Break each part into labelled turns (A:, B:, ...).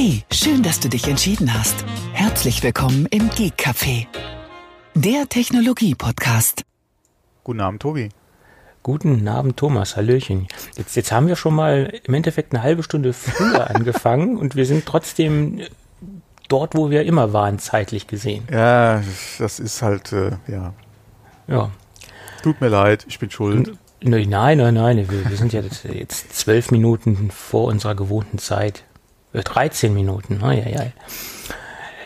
A: Hey, schön, dass du dich entschieden hast. Herzlich willkommen im Geek Café, der Technologie-Podcast.
B: Guten Abend, Tobi.
C: Guten Abend, Thomas. Hallöchen. Jetzt, jetzt haben wir schon mal im Endeffekt eine halbe Stunde früher angefangen und wir sind trotzdem dort, wo wir immer waren, zeitlich gesehen.
B: Ja, das ist halt, äh, ja.
C: Ja.
B: Tut mir leid, ich bin schuld.
C: Nein, nein, nein, nein. Wir, wir sind ja jetzt, jetzt zwölf Minuten vor unserer gewohnten Zeit. Äh, 13 Minuten. Oh, ja, ja.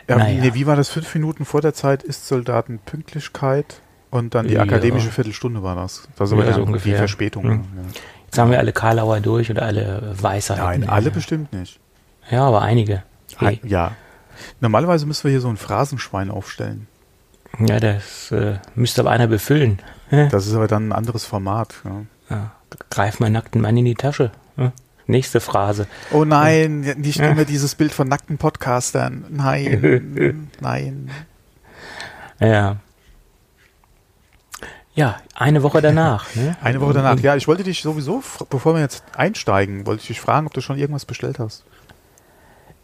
B: Ja,
C: Naja.
B: nee, wie war das? Fünf Minuten vor der Zeit ist Soldatenpünktlichkeit und dann die
C: Ja.
B: akademische Viertelstunde war das. Das aber
C: Ja,
B: dann
C: so
B: die
C: ungefähr.
B: Verspätung.
C: Hm. Jetzt haben wir alle Karlauer durch oder alle Weisheiten.
B: Nein, alle bestimmt nicht.
C: Ja, aber einige. Hey.
B: Ja. Normalerweise müssen wir hier so ein Phrasenschwein aufstellen.
C: Ja, das äh, müsste aber einer befüllen.
B: Das ist aber dann ein anderes Format. Ja.
C: Ja, greif mal nackten Mann in die Tasche. Ja. Nächste Phrase.
B: Oh nein, nicht immer dieses Bild von nackten Podcastern. Nein, nein.
C: Ja. Ja, eine Woche danach. Ne?
B: Eine Woche danach. Ja, ich wollte dich sowieso, bevor wir jetzt einsteigen, wollte ich dich fragen, ob du schon irgendwas bestellt hast.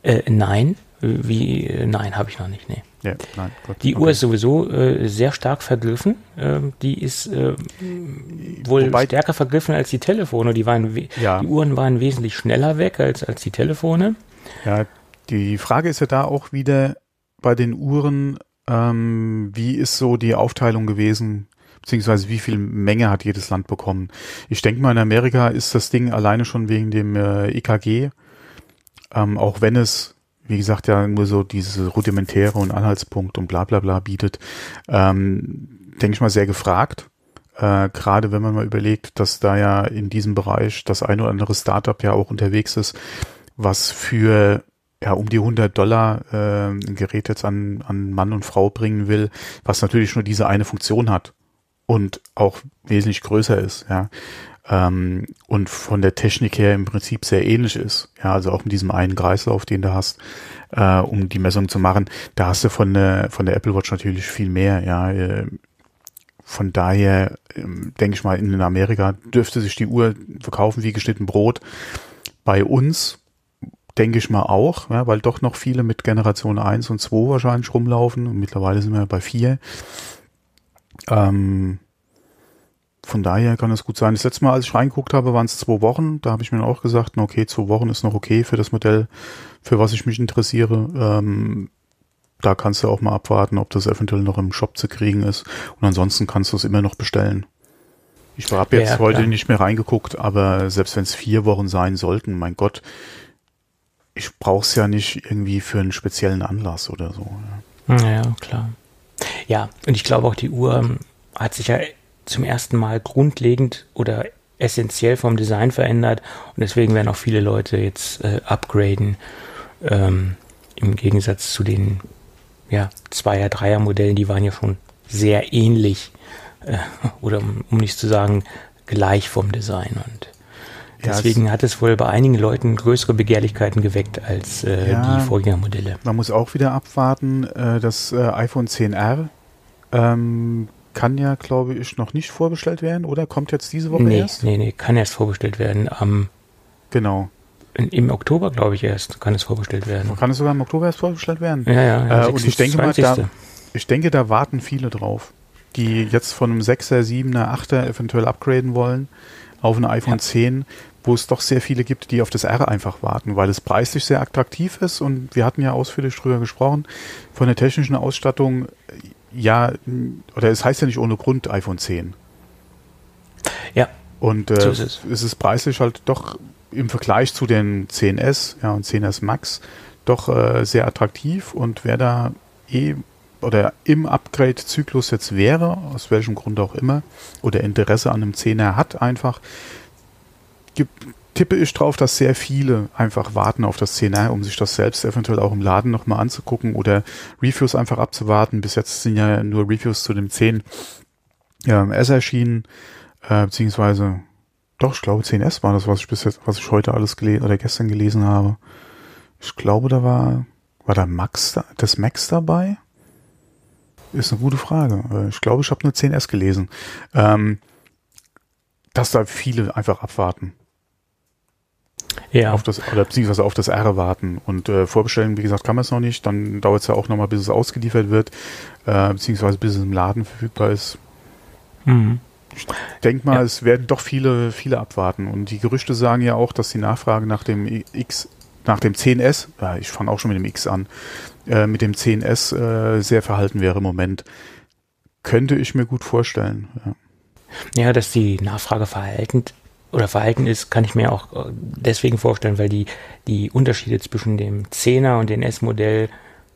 C: Äh, nein, wie, äh, nein, habe ich noch nicht. Nee.
B: Ja, nein. Gut.
C: Die
B: Okay.
C: Uhr ist sowieso äh, sehr stark vergriffen. Ähm, die ist äh, wohl
B: Wobei-
C: stärker vergriffen als die Telefone. Die, waren
B: Ja.
C: die Uhren waren wesentlich schneller weg als, als die Telefone.
B: Ja, die Frage ist ja da auch wieder bei den Uhren, ähm, wie ist so die Aufteilung gewesen, beziehungsweise wie viel Menge hat jedes Land bekommen? Ich denke mal, in Amerika ist das Ding alleine schon wegen dem äh, EKG, ähm, auch wenn es, wie gesagt, ja nur so diese rudimentäre und Anhaltspunkt und bla bla bla bietet, ähm, denke ich mal, sehr gefragt. Äh, Gerade wenn man mal überlegt, dass da ja in diesem Bereich das ein oder andere Startup ja auch unterwegs ist, was für ja um die 100 Dollar äh, ein Gerät jetzt an, an Mann und Frau bringen will, was natürlich nur diese eine Funktion hat und auch wesentlich größer ist, ja. Ähm, und von der Technik her im Prinzip sehr ähnlich ist. Ja, also auch mit diesem einen Kreislauf, den du hast, äh, um die Messung zu machen. Da hast du von der, von der Apple Watch natürlich viel mehr, ja. Äh, von daher ähm, denke ich mal, in Amerika dürfte sich die Uhr verkaufen wie geschnitten Brot. Bei uns denke ich mal auch, ja, weil doch noch viele mit Generation 1 und 2 wahrscheinlich rumlaufen und mittlerweile sind wir bei 4. Ähm, von daher kann es gut sein. Das letzte Mal, als ich reingeguckt habe, waren es zwei Wochen. Da habe ich mir auch gesagt, na okay, zwei Wochen ist noch okay für das Modell, für was ich mich interessiere. Ähm, da kannst du auch mal abwarten, ob das eventuell noch im Shop zu kriegen ist. Und ansonsten kannst du es immer noch bestellen. Ich habe jetzt
C: Ja,
B: heute nicht mehr reingeguckt, aber selbst wenn es vier Wochen sein sollten, mein Gott, ich brauche es ja nicht irgendwie für einen speziellen Anlass oder so. Ja.
C: Ja, klar. Ja, und ich glaube auch, die Uhr hat sich ja zum ersten Mal grundlegend oder essentiell vom Design verändert und deswegen werden auch viele Leute jetzt äh, upgraden ähm, im Gegensatz zu den ja, Zweier-, Dreier-Modellen, die waren ja schon sehr ähnlich äh, oder um, um nicht zu sagen gleich vom Design und
B: Ja,
C: deswegen hat es wohl bei einigen Leuten größere Begehrlichkeiten geweckt als äh,
B: Ja.
C: die Vorgängermodelle.
B: Man muss auch wieder abwarten. Äh, das äh, iPhone 10R ähm, kann ja, glaube ich, noch nicht vorbestellt werden, oder? Kommt jetzt diese Woche
C: Nee,
B: erst?
C: nee, nee, kann erst vorbestellt werden. Am,
B: Genau.
C: in, Im Oktober, glaube ich, erst kann es vorbestellt werden.
B: Kann es sogar im Oktober erst vorbestellt werden?
C: Ja, ja, ja,
B: Äh, und ich denke mal, da,
C: 26..
B: ich denke, da warten viele drauf, die jetzt von einem 6er, 7er, 8er eventuell upgraden wollen auf ein iPhone
C: Ja.
B: 10, wo es doch sehr viele gibt, die auf das R einfach warten, weil es preislich sehr attraktiv ist und wir hatten ja ausführlich drüber gesprochen, von der technischen Ausstattung, ja, oder es heißt ja nicht ohne Grund iPhone 10.
C: Ja,
B: Und äh,
C: So ist es.
B: es ist preislich halt doch im Vergleich zu den 10S ja, und 10S Max doch äh, sehr attraktiv und wer da eh oder im Upgrade-Zyklus jetzt wäre, aus welchem Grund auch immer, oder Interesse an einem 10er hat einfach, gibt, tippe ich drauf, dass sehr viele einfach warten auf das 10R, um sich das selbst eventuell auch im Laden nochmal anzugucken oder Reviews einfach abzuwarten. Bis jetzt sind ja nur Reviews zu dem 10 ähm, S erschienen, äh, beziehungsweise doch, ich glaube 10S war das, was ich bis jetzt, was ich heute alles gelesen oder gestern gelesen habe. Ich glaube, da war, war da Max, da, das Max dabei? Ist eine gute Frage. Äh, Ich glaube, ich habe nur 10S gelesen. Ähm, dass da viele einfach abwarten. Ja. Auf das, oder beziehungsweise auf das R warten. Und äh, vorbestellen, wie gesagt, kann man es noch nicht. Dann dauert es ja auch nochmal, bis es ausgeliefert wird, äh, beziehungsweise bis es im Laden verfügbar ist. Mhm. Ich denke mal, ja. es werden doch viele, viele abwarten. Und die Gerüchte sagen ja auch, dass die Nachfrage nach dem X, nach dem 10S, ja, ich fange auch schon mit dem X an, äh, mit dem 10S äh, sehr verhalten wäre im Moment. Könnte ich mir gut vorstellen.
C: Ja, ja dass die Nachfrage verhalten oder verhalten ist, kann ich mir auch äh, deswegen vorstellen, weil die, die Unterschiede zwischen dem 10er und dem S-Modell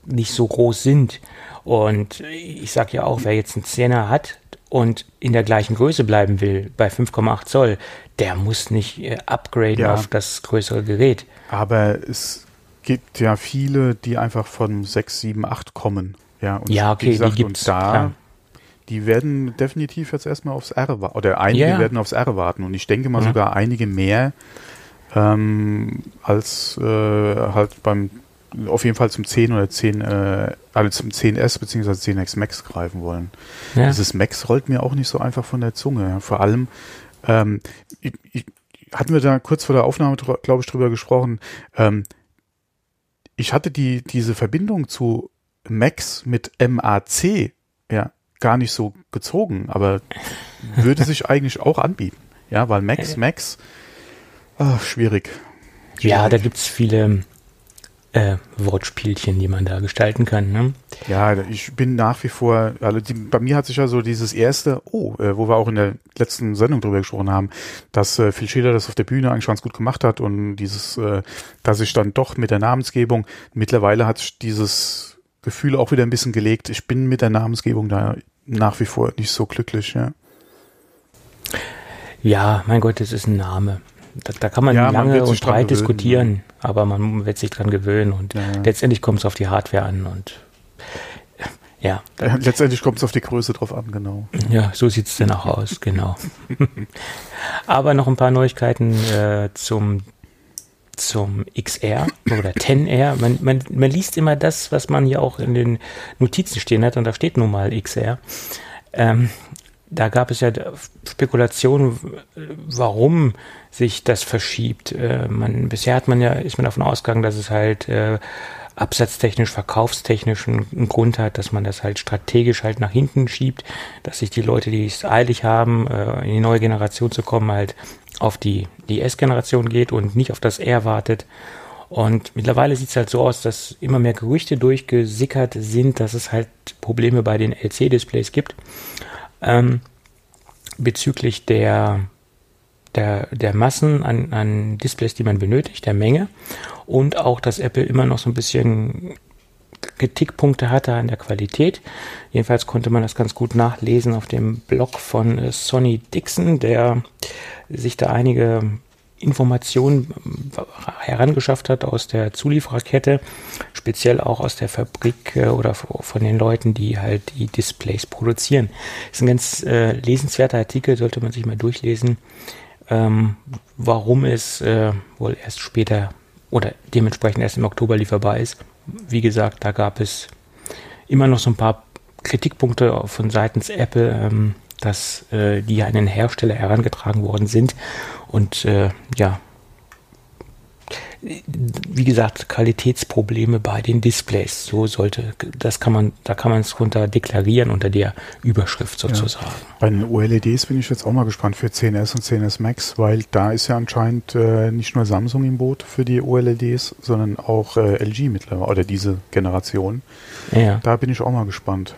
C: nicht so groß sind. Und ich sage ja auch, wer jetzt einen 10er hat und in der gleichen Größe bleiben will, bei 5,8 Zoll, der muss nicht äh, upgraden ja. auf das größere Gerät.
B: Aber es gibt ja viele, die einfach von 6, 7, 8 kommen. Ja,
C: und ja okay, gesagt, die gibt's,
B: und da, klar. Die werden definitiv jetzt erstmal aufs R warten, oder einige ja. werden aufs R warten und ich denke mal ja. sogar einige mehr ähm, als äh, halt beim auf jeden Fall zum 10 oder 10, äh, also zum 10S bzw. 10X Max greifen wollen. Ja. Dieses Max rollt mir auch nicht so einfach von der Zunge. Vor allem, ähm, ich, ich, hatten wir da kurz vor der Aufnahme, glaube ich, drüber gesprochen. Ähm, ich hatte die, diese Verbindung zu Max mit MAC, ja, gar nicht so gezogen, aber würde sich eigentlich auch anbieten. Ja, weil Max, Max, oh, schwierig.
C: schwierig. Ja, da gibt's viele, äh, Wortspielchen, die man da gestalten kann. Ne?
B: Ja, ich bin nach wie vor, also die, bei mir hat sich ja so dieses erste, oh, äh, wo wir auch in der letzten Sendung drüber gesprochen haben, dass äh, Phil Schiller das auf der Bühne eigentlich ganz gut gemacht hat und dieses, äh, dass ich dann doch mit der Namensgebung, mittlerweile hat sich dieses Gefühl auch wieder ein bisschen gelegt. Ich bin mit der Namensgebung da nach wie vor nicht so glücklich, ja.
C: Ja, mein Gott, das ist ein Name. Da, da kann man ja, lange man und breit diskutieren, ja. aber man wird sich dran gewöhnen und ja, letztendlich kommt es auf die Hardware an und ja.
B: letztendlich kommt es auf die Größe drauf an, genau.
C: Ja, so sieht es dann auch aus, genau. aber noch ein paar Neuigkeiten äh, zum zum XR oder 10R. Man, man, man liest immer das, was man hier auch in den Notizen stehen hat und da steht nun mal XR. Ähm, da gab es ja Spekulationen, warum sich das verschiebt. Äh, man, bisher hat man ja, ist man davon ausgegangen, dass es halt äh, absatztechnisch, verkaufstechnisch einen, Grund hat, dass man das halt strategisch halt nach hinten schiebt, dass sich die Leute, die es eilig haben, äh, in die neue Generation zu kommen, halt auf die, die S-Generation geht und nicht auf das R wartet. Und mittlerweile sieht es halt so aus, dass immer mehr Gerüchte durchgesickert sind, dass es halt Probleme bei den LC-Displays gibt ähm, bezüglich der, der, der Massen an, an Displays, die man benötigt, der Menge und auch, dass Apple immer noch so ein bisschen Kritikpunkte hatte an der Qualität. Jedenfalls konnte man das ganz gut nachlesen auf dem Blog von äh, Sonny Dixon, der sich da einige Informationen herangeschafft hat aus der Zuliefererkette, speziell auch aus der Fabrik äh, oder von den Leuten, die halt die Displays produzieren. Das ist ein ganz äh, lesenswerter Artikel, sollte man sich mal durchlesen, ähm, warum es äh, wohl erst später oder dementsprechend erst im Oktober lieferbar ist. Wie gesagt, da gab es immer noch so ein paar Kritikpunkte von seitens Apple, ähm, dass äh, die an den Hersteller herangetragen worden sind. Und äh, ja, wie gesagt, Qualitätsprobleme bei den Displays. So sollte, das kann man, da kann man es runter deklarieren unter der Überschrift sozusagen. Ja.
B: Bei den OLEDs bin ich jetzt auch mal gespannt für 10S und 10S Max, weil da ist ja anscheinend äh, nicht nur Samsung im Boot für die OLEDs, sondern auch äh, LG mittlerweile, oder diese Generation. Ja. Da bin ich auch mal gespannt.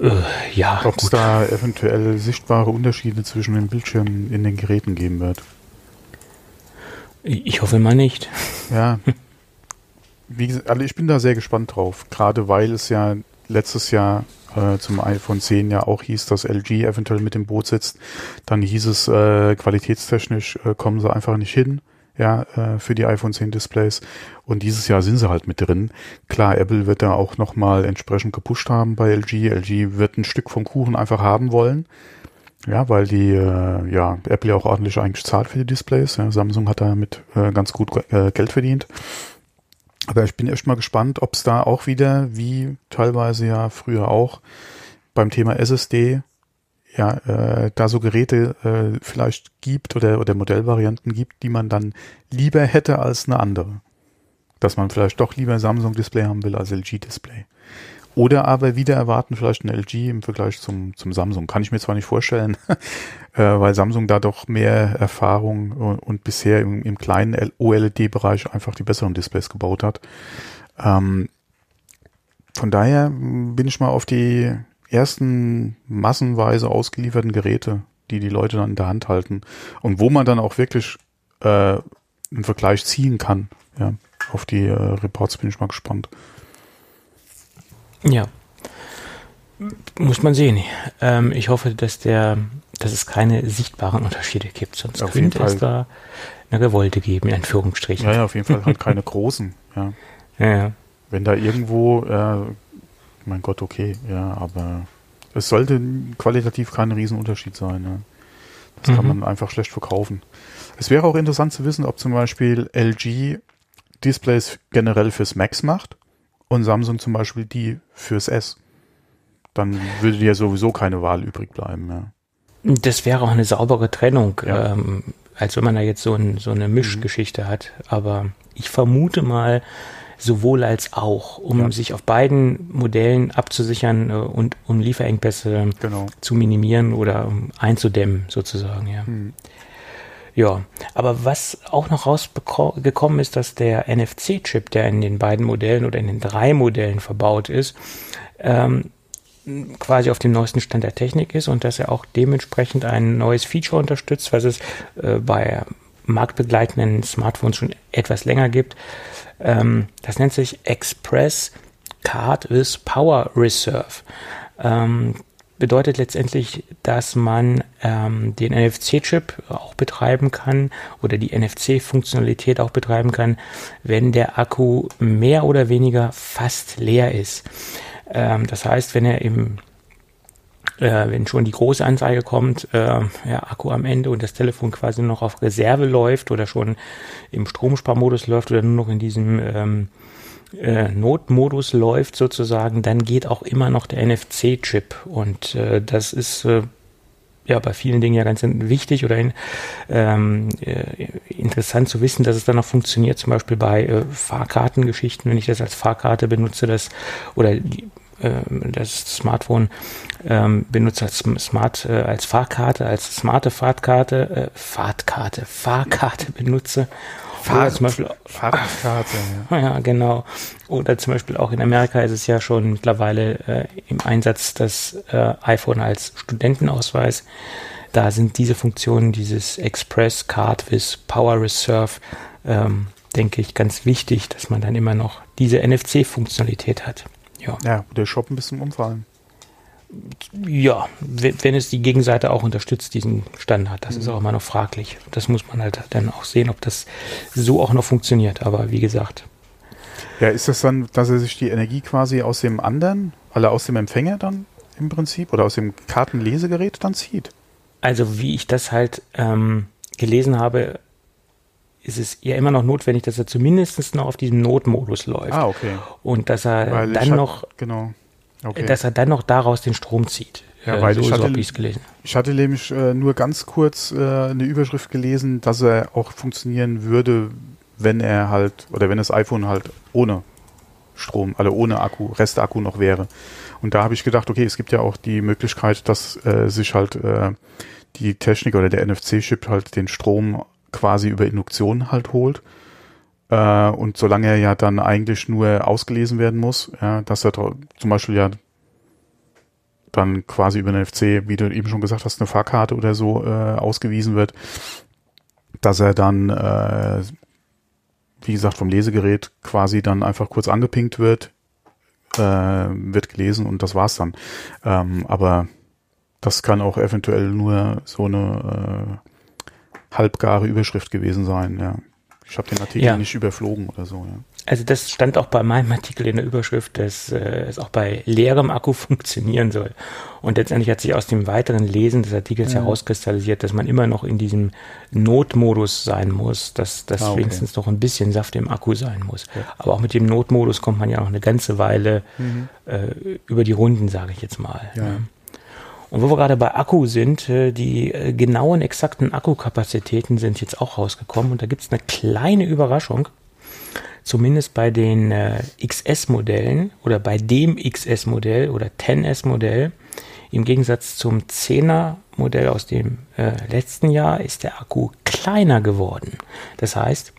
C: Äh, ja,
B: ob es da eventuell sichtbare Unterschiede zwischen den Bildschirmen in den Geräten geben wird.
C: Ich hoffe mal nicht.
B: Ja. Wie gesagt, also ich bin da sehr gespannt drauf, gerade weil es ja letztes Jahr äh, zum iPhone 10 ja auch hieß, dass LG eventuell mit dem Boot sitzt. Dann hieß es, äh, qualitätstechnisch äh, kommen sie einfach nicht hin ja, äh, für die iPhone 10 Displays. Und dieses Jahr sind sie halt mit drin. Klar, Apple wird da auch nochmal entsprechend gepusht haben bei LG. LG wird ein Stück vom Kuchen einfach haben wollen. Ja, weil die, äh, ja, Apple ja auch ordentlich eigentlich zahlt für die Displays. Ja, Samsung hat damit äh, ganz gut äh, Geld verdient. Aber ich bin echt mal gespannt, ob es da auch wieder, wie teilweise ja früher auch, beim Thema SSD ja, äh, da so Geräte äh, vielleicht gibt oder, oder Modellvarianten gibt, die man dann lieber hätte als eine andere. Dass man vielleicht doch lieber Samsung-Display haben will als LG-Display. Oder aber wieder erwarten vielleicht ein LG im Vergleich zum, zum Samsung. Kann ich mir zwar nicht vorstellen, äh, weil Samsung da doch mehr Erfahrung und, und bisher im, im kleinen OLED-Bereich einfach die besseren Displays gebaut hat. Ähm, von daher bin ich mal auf die ersten massenweise ausgelieferten Geräte, die die Leute dann in der Hand halten und wo man dann auch wirklich äh, einen Vergleich ziehen kann. Ja, auf die äh, Reports bin ich mal gespannt.
C: Ja. Muss man sehen. Ähm, ich hoffe, dass der, dass es keine sichtbaren Unterschiede gibt, sonst
B: auf
C: könnte es da eine Revolte geben, in Anführungsstrichen.
B: Ja, ja, auf jeden Fall halt keine großen. Ja.
C: Ja.
B: Wenn da irgendwo, äh, mein Gott, okay, ja, aber es sollte qualitativ kein Riesenunterschied sein. Ja. Das kann
C: Mhm.
B: man einfach schlecht verkaufen. Es wäre auch interessant zu wissen, ob zum Beispiel LG Displays generell fürs Max macht und Samsung zum Beispiel die fürs S. Dann würde dir sowieso keine Wahl übrig bleiben. Ja.
C: Das wäre auch eine saubere Trennung,
B: Ja.
C: ähm, als wenn man da jetzt so, ein, so eine Mischgeschichte hat. Aber ich vermute mal, sowohl als auch, um
B: Ja.
C: sich auf beiden Modellen abzusichern äh, und um Lieferengpässe
B: Genau.
C: zu minimieren oder einzudämmen, sozusagen, ja.
B: Hm.
C: Ja, aber was auch noch rausgekommen ist, dass der NFC-Chip, der in den beiden Modellen oder in den drei Modellen verbaut ist, ähm, quasi auf dem neuesten Stand der Technik ist und dass er auch dementsprechend ein neues Feature unterstützt, was es äh, bei marktbegleitenden Smartphones schon etwas länger gibt. Ähm, das nennt sich Express Card with Power Reserve. Ähm, bedeutet letztendlich, dass man ähm, den NFC-Chip auch betreiben kann oder die NFC-Funktionalität auch betreiben kann, wenn der Akku mehr oder weniger fast leer ist. Ähm, das heißt, wenn er im äh, wenn schon die große Anzeige kommt, äh, ja, Akku am Ende und das Telefon quasi noch auf Reserve läuft oder schon im Stromsparmodus läuft oder nur noch in diesem ähm, äh, Notmodus läuft sozusagen, dann geht auch immer noch der NFC-Chip und äh, das ist äh, ja bei vielen Dingen ja ganz wichtig oder in, ähm, äh, interessant zu wissen, dass es dann noch funktioniert, zum Beispiel bei äh, Fahrkartengeschichten, wenn ich das als Fahrkarte benutze, das oder die, äh, das Smartphone ähm, benutze als Smart äh, als Fahrkarte, als smarte Fahrtkarte, äh, Fahrtkarte, Fahrkarte benutze. Oder zum Beispiel
B: Fahrradkarte. Ja.
C: ja, genau. Oder zum Beispiel auch in Amerika ist es ja schon mittlerweile äh, im Einsatz das äh, iPhone als Studentenausweis. Da sind diese Funktionen, dieses Express Card with Power Reserve, ähm, denke ich, ganz wichtig, dass man dann immer noch diese NFC-Funktionalität hat. Ja.
B: ja, der Shop ein bisschen umfallen.
C: Ja, wenn es die Gegenseite auch unterstützt, diesen Standard, das ist auch immer noch fraglich. Das muss man halt dann auch sehen, ob das so auch noch funktioniert. Aber wie gesagt,
B: Ja, ist das dann, dass er sich die Energie quasi aus dem anderen, also aus dem Empfänger dann im Prinzip oder aus dem Kartenlesegerät dann zieht?
C: Also wie ich das halt ähm, gelesen habe, ist es ja immer noch notwendig, dass er zumindest noch auf diesem Notmodus läuft.
B: Ah, okay.
C: Und dass er
B: Weil
C: dann noch,
B: Genau. Okay.
C: dass er dann noch daraus den Strom zieht.
B: Ja,
C: Äh,
B: weil
C: so,
B: ich hatte-
C: ich es gelesen.
B: Ich hatte nämlich äh, nur ganz kurz äh, eine Überschrift gelesen, dass er auch funktionieren würde, wenn er halt, oder wenn das iPhone halt ohne Strom, also ohne Akku, Restakku noch wäre. Und da habe ich gedacht, okay, es gibt ja auch die Möglichkeit, dass äh, sich halt äh, die Technik oder der NFC-Chip halt den Strom quasi über Induktion halt holt. Äh, und solange er ja dann eigentlich nur ausgelesen werden muss, ja, dass er zum Beispiel ja dann quasi über eine NFC, wie du eben schon gesagt hast, eine Fahrkarte oder so äh, ausgewiesen wird, dass er dann, äh, wie gesagt, vom Lesegerät quasi dann einfach kurz angepinkt wird, äh, wird gelesen und das war's dann. Ähm, aber das kann auch eventuell nur so eine äh, halbgare Überschrift gewesen sein. Ja. Ich habe den Artikel
C: Ja.
B: nicht überflogen oder so. Ja.
C: Also das stand auch bei meinem Artikel in der Überschrift, dass äh, es auch bei leerem Akku funktionieren soll. Und letztendlich hat sich aus dem weiteren Lesen des Artikels
B: Ja.
C: herauskristallisiert, dass man immer noch in diesem Notmodus sein muss, dass das
B: Ah, okay.
C: wenigstens noch ein bisschen Saft im Akku sein muss.
B: Ja.
C: Aber auch mit dem Notmodus kommt man ja noch eine ganze Weile
B: Mhm.
C: äh, über die Runden, sage ich jetzt mal.
B: Ja.
C: ne? Und wo wir gerade bei Akku sind, äh, die äh, genauen, exakten Akkukapazitäten sind jetzt auch rausgekommen und da gibt es eine kleine Überraschung. Zumindest bei den äh, XS-Modellen oder bei dem XS-Modell oder 10S-Modell. Im Gegensatz zum 10er-Modell aus dem letzten Jahr ist der Akku kleiner geworden. Das heißt,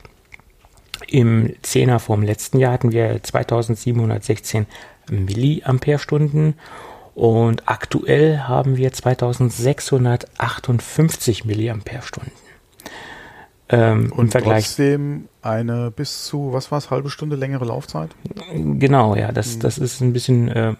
C: im 10er vom letzten Jahr hatten wir 2716 Milliampere-Stunden und aktuell haben wir 2658 Milliampere-Stunden.
B: Ähm, und trotzdem eine bis zu, was war es, halbe Stunde längere Laufzeit?
C: Genau, ja, das, hm. das ist ein bisschen, äh,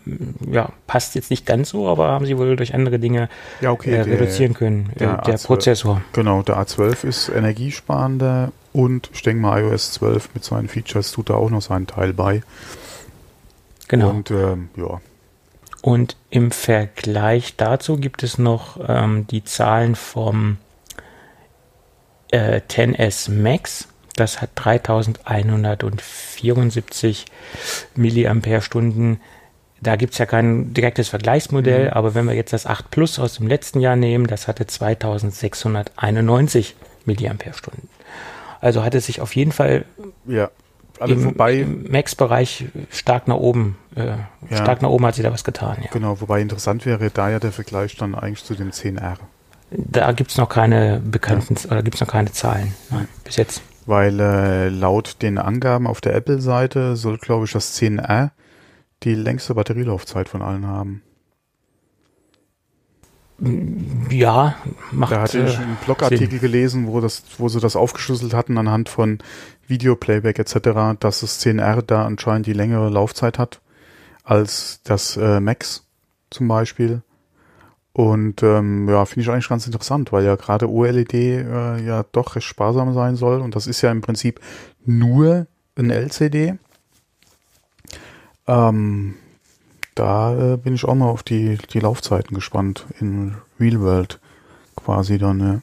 C: ja, passt jetzt nicht ganz so, aber haben sie wohl durch andere Dinge
B: ja, okay,
C: äh, reduzieren der, können.
B: Der, äh, der Prozessor. Genau, der A12 ist energiesparender und ich denke mal iOS 12 mit seinen Features tut da auch noch seinen Teil bei.
C: Genau.
B: Und ähm, ja,
C: und im Vergleich dazu gibt es noch ähm, die Zahlen vom äh, 10S Max. Das hat 3174 Milliampere-Stunden. Da gibt es ja kein direktes Vergleichsmodell, mhm. aber wenn wir jetzt das 8 Plus aus dem letzten Jahr nehmen, das hatte 2691 Milliampere-Stunden. Also hat es sich auf jeden Fall
B: ja
C: alle im. Im Max-Bereich stark nach oben, äh, ja. stark nach oben hat sich da was getan. Ja.
B: Genau, wobei interessant wäre da ja der Vergleich dann eigentlich zu dem 10R.
C: Da gibt es noch keine bekannten ja. oder gibt es noch keine Zahlen Nein, bis jetzt.
B: Weil äh, laut den Angaben auf der Apple-Seite soll, glaube ich, das 10R die längste Batterielaufzeit von allen haben.
C: Ja,
B: macht Da hatte ich einen Blogartikel Sinn. gelesen, wo das, wo sie das aufgeschlüsselt hatten anhand von Videoplayback etc., dass das 10R da anscheinend die längere Laufzeit hat als das äh, Max zum Beispiel. Und ähm, ja, finde ich eigentlich ganz interessant, weil ja gerade OLED äh, ja doch recht sparsam sein soll. Und das ist ja im Prinzip nur ein LCD. Ähm, da äh, bin ich auch mal auf die, die Laufzeiten gespannt in Real World quasi dann, ja.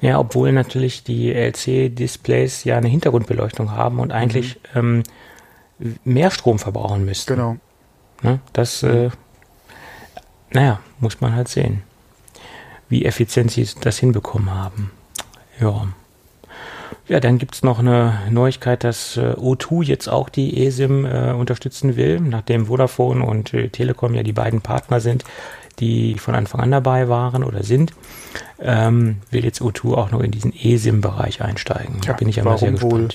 C: Ja, obwohl natürlich die LC-Displays ja eine Hintergrundbeleuchtung haben und eigentlich mhm. ähm, mehr Strom verbrauchen müssten.
B: Genau.
C: Ne? Das, äh, naja, muss man halt sehen, wie effizient sie das hinbekommen haben. Ja. Ja, dann gibt es noch eine Neuigkeit, dass äh, O2 jetzt auch die eSIM äh, unterstützen will, nachdem Vodafone und äh, Telekom ja die beiden Partner sind, die von Anfang an dabei waren oder sind, ähm, will jetzt O2 auch noch in diesen eSIM-Bereich einsteigen. Da bin ich ja mal sehr gespannt. Wohl?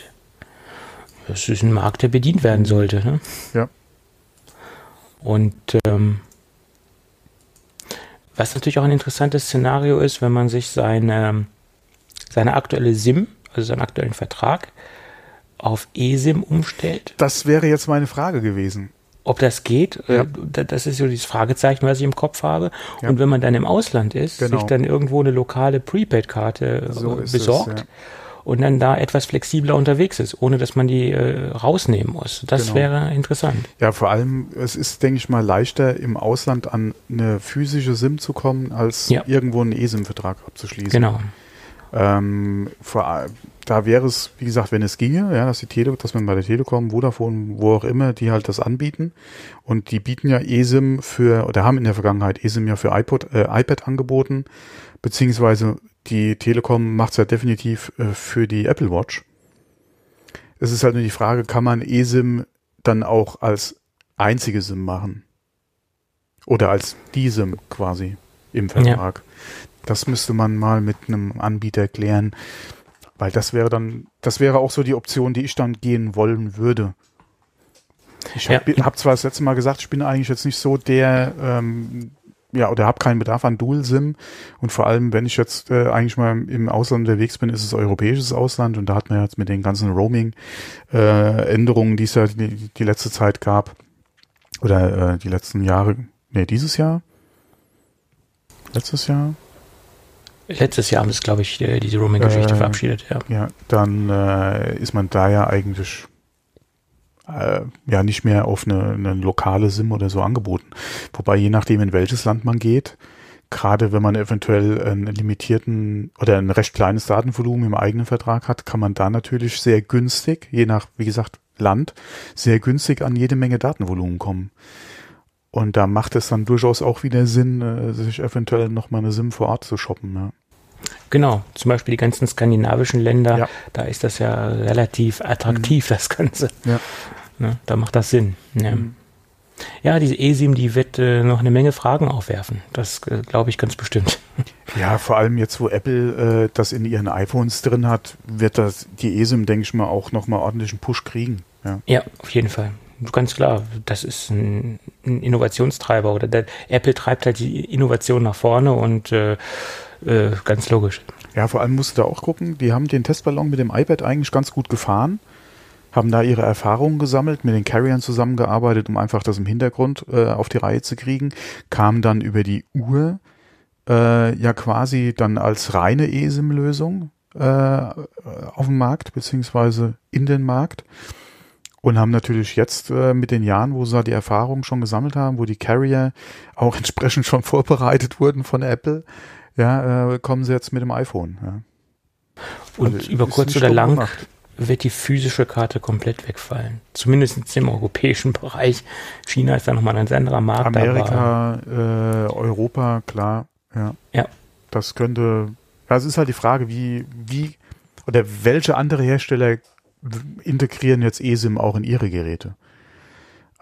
C: Das ist ein Markt, der bedient werden sollte. Ne?
B: Ja.
C: Und ähm, was natürlich auch ein interessantes Szenario ist, wenn man sich seine, seine aktuelle SIM also seinen aktuellen Vertrag, auf eSIM umstellt.
B: Das wäre jetzt meine Frage gewesen.
C: Ob das geht, ja. äh, das ist so dieses Fragezeichen, was ich im Kopf habe. Ja. Und wenn man dann im Ausland ist, genau. sich dann irgendwo eine lokale Prepaid-Karte äh, so besorgt es, ja. Und dann da etwas flexibler unterwegs ist, ohne dass man die äh, rausnehmen muss. Das genau. wäre interessant.
B: Ja, vor allem, es ist, denke ich mal, leichter im Ausland an eine physische SIM zu kommen, als irgendwo einen eSIM-Vertrag abzuschließen.
C: Genau.
B: Ähm, vor, da wäre es, wie gesagt, wenn es ginge, ja, dass die Tele, dass man bei der Telekom, Vodafone, wo auch immer, die halt das anbieten. Und die bieten ja eSIM für, oder haben in der Vergangenheit eSIM ja für iPod, äh, iPad angeboten, beziehungsweise die Telekom macht es ja definitiv äh, für die Apple Watch. Es ist halt nur die Frage, kann man eSIM dann auch als einzige SIM machen? Oder als die SIM quasi im Vertrag. Ja. Das müsste man mal mit einem Anbieter klären, weil das wäre dann, das wäre auch so die Option, die ich dann gehen wollen würde. Ich habe ja. hab zwar das letzte Mal gesagt, ich bin eigentlich jetzt nicht so der, ähm, ja, oder habe keinen Bedarf an Dual-SIM und vor allem, wenn ich jetzt äh, eigentlich mal im Ausland unterwegs bin, ist es europäisches Ausland und da hat man jetzt mit den ganzen Roaming-Änderungen, äh, die es ja die, die letzte Zeit gab, oder äh, die letzten Jahre, nee, dieses Jahr? Letztes Jahr?
C: Letztes Jahr haben es, glaube ich, äh, diese Roaming-Geschichte äh, verabschiedet, ja.
B: Ja, dann äh, ist man da ja eigentlich äh, ja nicht mehr auf eine, eine lokale SIM oder so angeboten. Wobei je nachdem, in welches Land man geht, gerade wenn man eventuell einen limitierten oder ein recht kleines Datenvolumen im eigenen Vertrag hat, kann man da natürlich sehr günstig, je nach, wie gesagt, Land, sehr günstig an jede Menge Datenvolumen kommen. Und da macht es dann durchaus auch wieder Sinn, äh, sich eventuell nochmal eine SIM vor Ort zu shoppen. Ja.
C: Genau, zum Beispiel die ganzen skandinavischen Länder, ja. da ist das ja relativ attraktiv, mhm. das Ganze. Ja. Ne, da macht das Sinn. Ja. Mhm. Ja, diese eSIM, die wird äh, noch eine Menge Fragen aufwerfen. Das äh, glaube ich ganz bestimmt.
B: Ja, vor allem jetzt, wo Apple äh, das in ihren iPhones drin hat, wird das die eSIM, denke ich mal, auch nochmal ordentlichen Push kriegen. Ja.
C: ja, auf jeden Fall. Ganz klar, das ist ein, ein Innovationstreiber oder der, Apple treibt halt die Innovation nach vorne und äh, äh, ganz logisch.
B: Ja, vor allem musst du da auch gucken, die haben den Testballon mit dem iPad eigentlich ganz gut gefahren haben da ihre Erfahrungen gesammelt, mit den Carriern zusammengearbeitet, um einfach das im Hintergrund äh, auf die Reihe zu kriegen, kam dann über die Uhr äh, ja quasi dann als reine eSIM-Lösung äh, auf den Markt, beziehungsweise in den Markt und haben natürlich jetzt äh, mit den Jahren, wo sie die Erfahrungen schon gesammelt haben, wo die Carrier auch entsprechend schon vorbereitet wurden von Apple, ja, äh, kommen sie jetzt mit dem iPhone. Ja.
C: Und also über kurz oder lang gemacht wird die physische Karte komplett wegfallen. Zumindest im europäischen Bereich. China ist da nochmal ein ganz anderer Markt.
B: Amerika, äh, Europa, klar. Ja. ja. Das könnte, ja, es ist halt die Frage, wie, wie, oder welche andere Hersteller integrieren jetzt eSIM auch in ihre Geräte?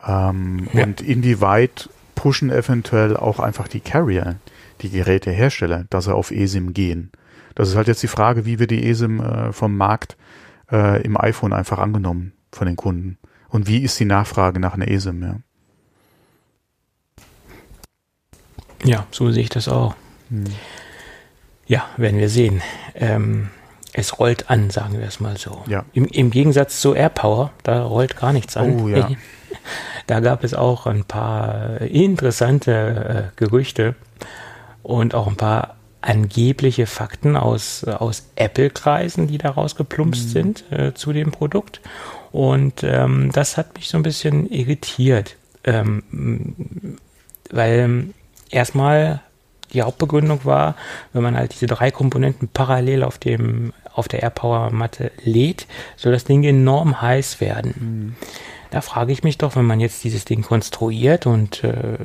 B: Ähm, ja. Und inwieweit pushen eventuell auch einfach die Carrier, die Gerätehersteller, dass sie auf eSIM gehen? Das ist halt jetzt die Frage, wie wir die eSIM äh, vom Markt äh, im iPhone einfach angenommen von den Kunden? Und wie ist die Nachfrage nach einer ESIM? Ja,
C: ja so sehe ich das auch. Hm. Ja, werden wir sehen. Ähm, es rollt an, sagen wir es mal so. Ja. Im, Im Gegensatz zu AirPower, da rollt gar nichts an. Oh, ja. da gab es auch ein paar interessante äh, Gerüchte und auch ein paar angebliche Fakten aus, aus Apple-Kreisen, die da rausgeplumpst mhm. sind äh, zu dem Produkt. Und ähm, das hat mich so ein bisschen irritiert, ähm, weil ähm, erstmal die Hauptbegründung war, wenn man halt diese drei Komponenten parallel auf dem auf der AirPower Matte lädt, soll das Ding enorm heiß werden. Mhm. Da frage ich mich doch, wenn man jetzt dieses Ding konstruiert und äh,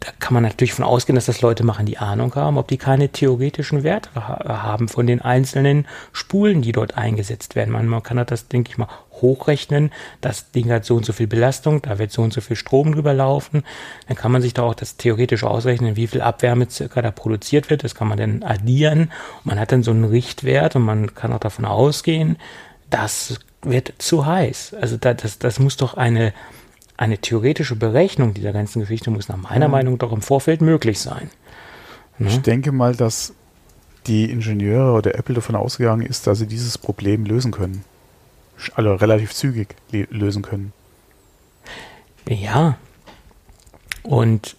C: da kann man natürlich von ausgehen, dass das Leute machen, die Ahnung haben, ob die keine theoretischen Werte ha haben von den einzelnen Spulen, die dort eingesetzt werden. Man, man kann das, denke ich mal, hochrechnen. Das Ding hat so und so viel Belastung, da wird so und so viel Strom drüber laufen. Dann kann man sich da auch das theoretisch ausrechnen, wie viel Abwärme circa da produziert wird. Das kann man dann addieren. Man hat dann so einen Richtwert und man kann auch davon ausgehen, das wird zu heiß. Also da, das, das muss doch eine eine theoretische Berechnung dieser ganzen Geschichte muss nach meiner mhm. Meinung doch im Vorfeld möglich sein.
B: Ne? Ich denke mal, dass die Ingenieure oder Apple davon ausgegangen ist, dass sie dieses Problem lösen können. Also relativ zügig lösen können.
C: Ja. Und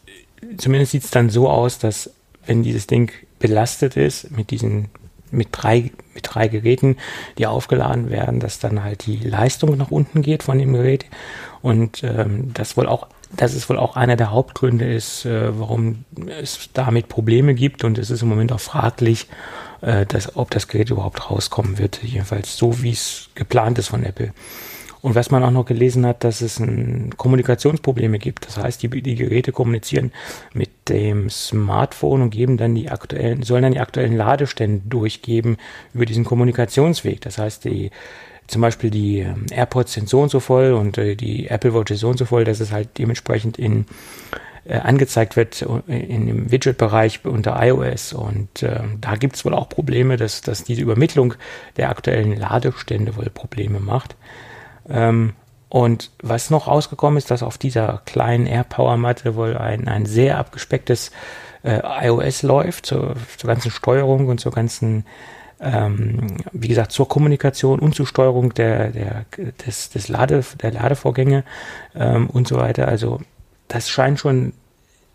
C: zumindest sieht es dann so aus, dass wenn dieses Ding belastet ist mit diesen mit drei, mit drei Geräten, die aufgeladen werden, dass dann halt die Leistung nach unten geht von dem Gerät. Und ähm, das wohl auch, das ist wohl auch einer der Hauptgründe ist, äh, warum es damit Probleme gibt. Und es ist im Moment auch fraglich, äh, dass, ob das Gerät überhaupt rauskommen wird. Jedenfalls so, wie es geplant ist von Apple. Und was man auch noch gelesen hat, dass es ein Kommunikationsprobleme gibt. Das heißt, die, die Geräte kommunizieren mit dem Smartphone und geben dann die aktuellen, sollen dann die aktuellen Ladestände durchgeben über diesen Kommunikationsweg. Das heißt, die, zum Beispiel die ähm, AirPods sind so und so voll und äh, die Apple Watch ist so und so voll, dass es halt dementsprechend in äh, angezeigt wird äh, in dem Widget-Bereich unter iOS. Und äh, da gibt es wohl auch Probleme, dass, dass diese Übermittlung der aktuellen Ladestände wohl Probleme macht. Ähm, und was noch rausgekommen ist, dass auf dieser kleinen AirPower-Matte wohl ein, ein sehr abgespecktes äh, iOS läuft, zur, zur ganzen Steuerung und zur ganzen, ähm, wie gesagt, zur Kommunikation und zur Steuerung der, der, des, des Lade, der Ladevorgänge ähm, und so weiter. Also das scheint schon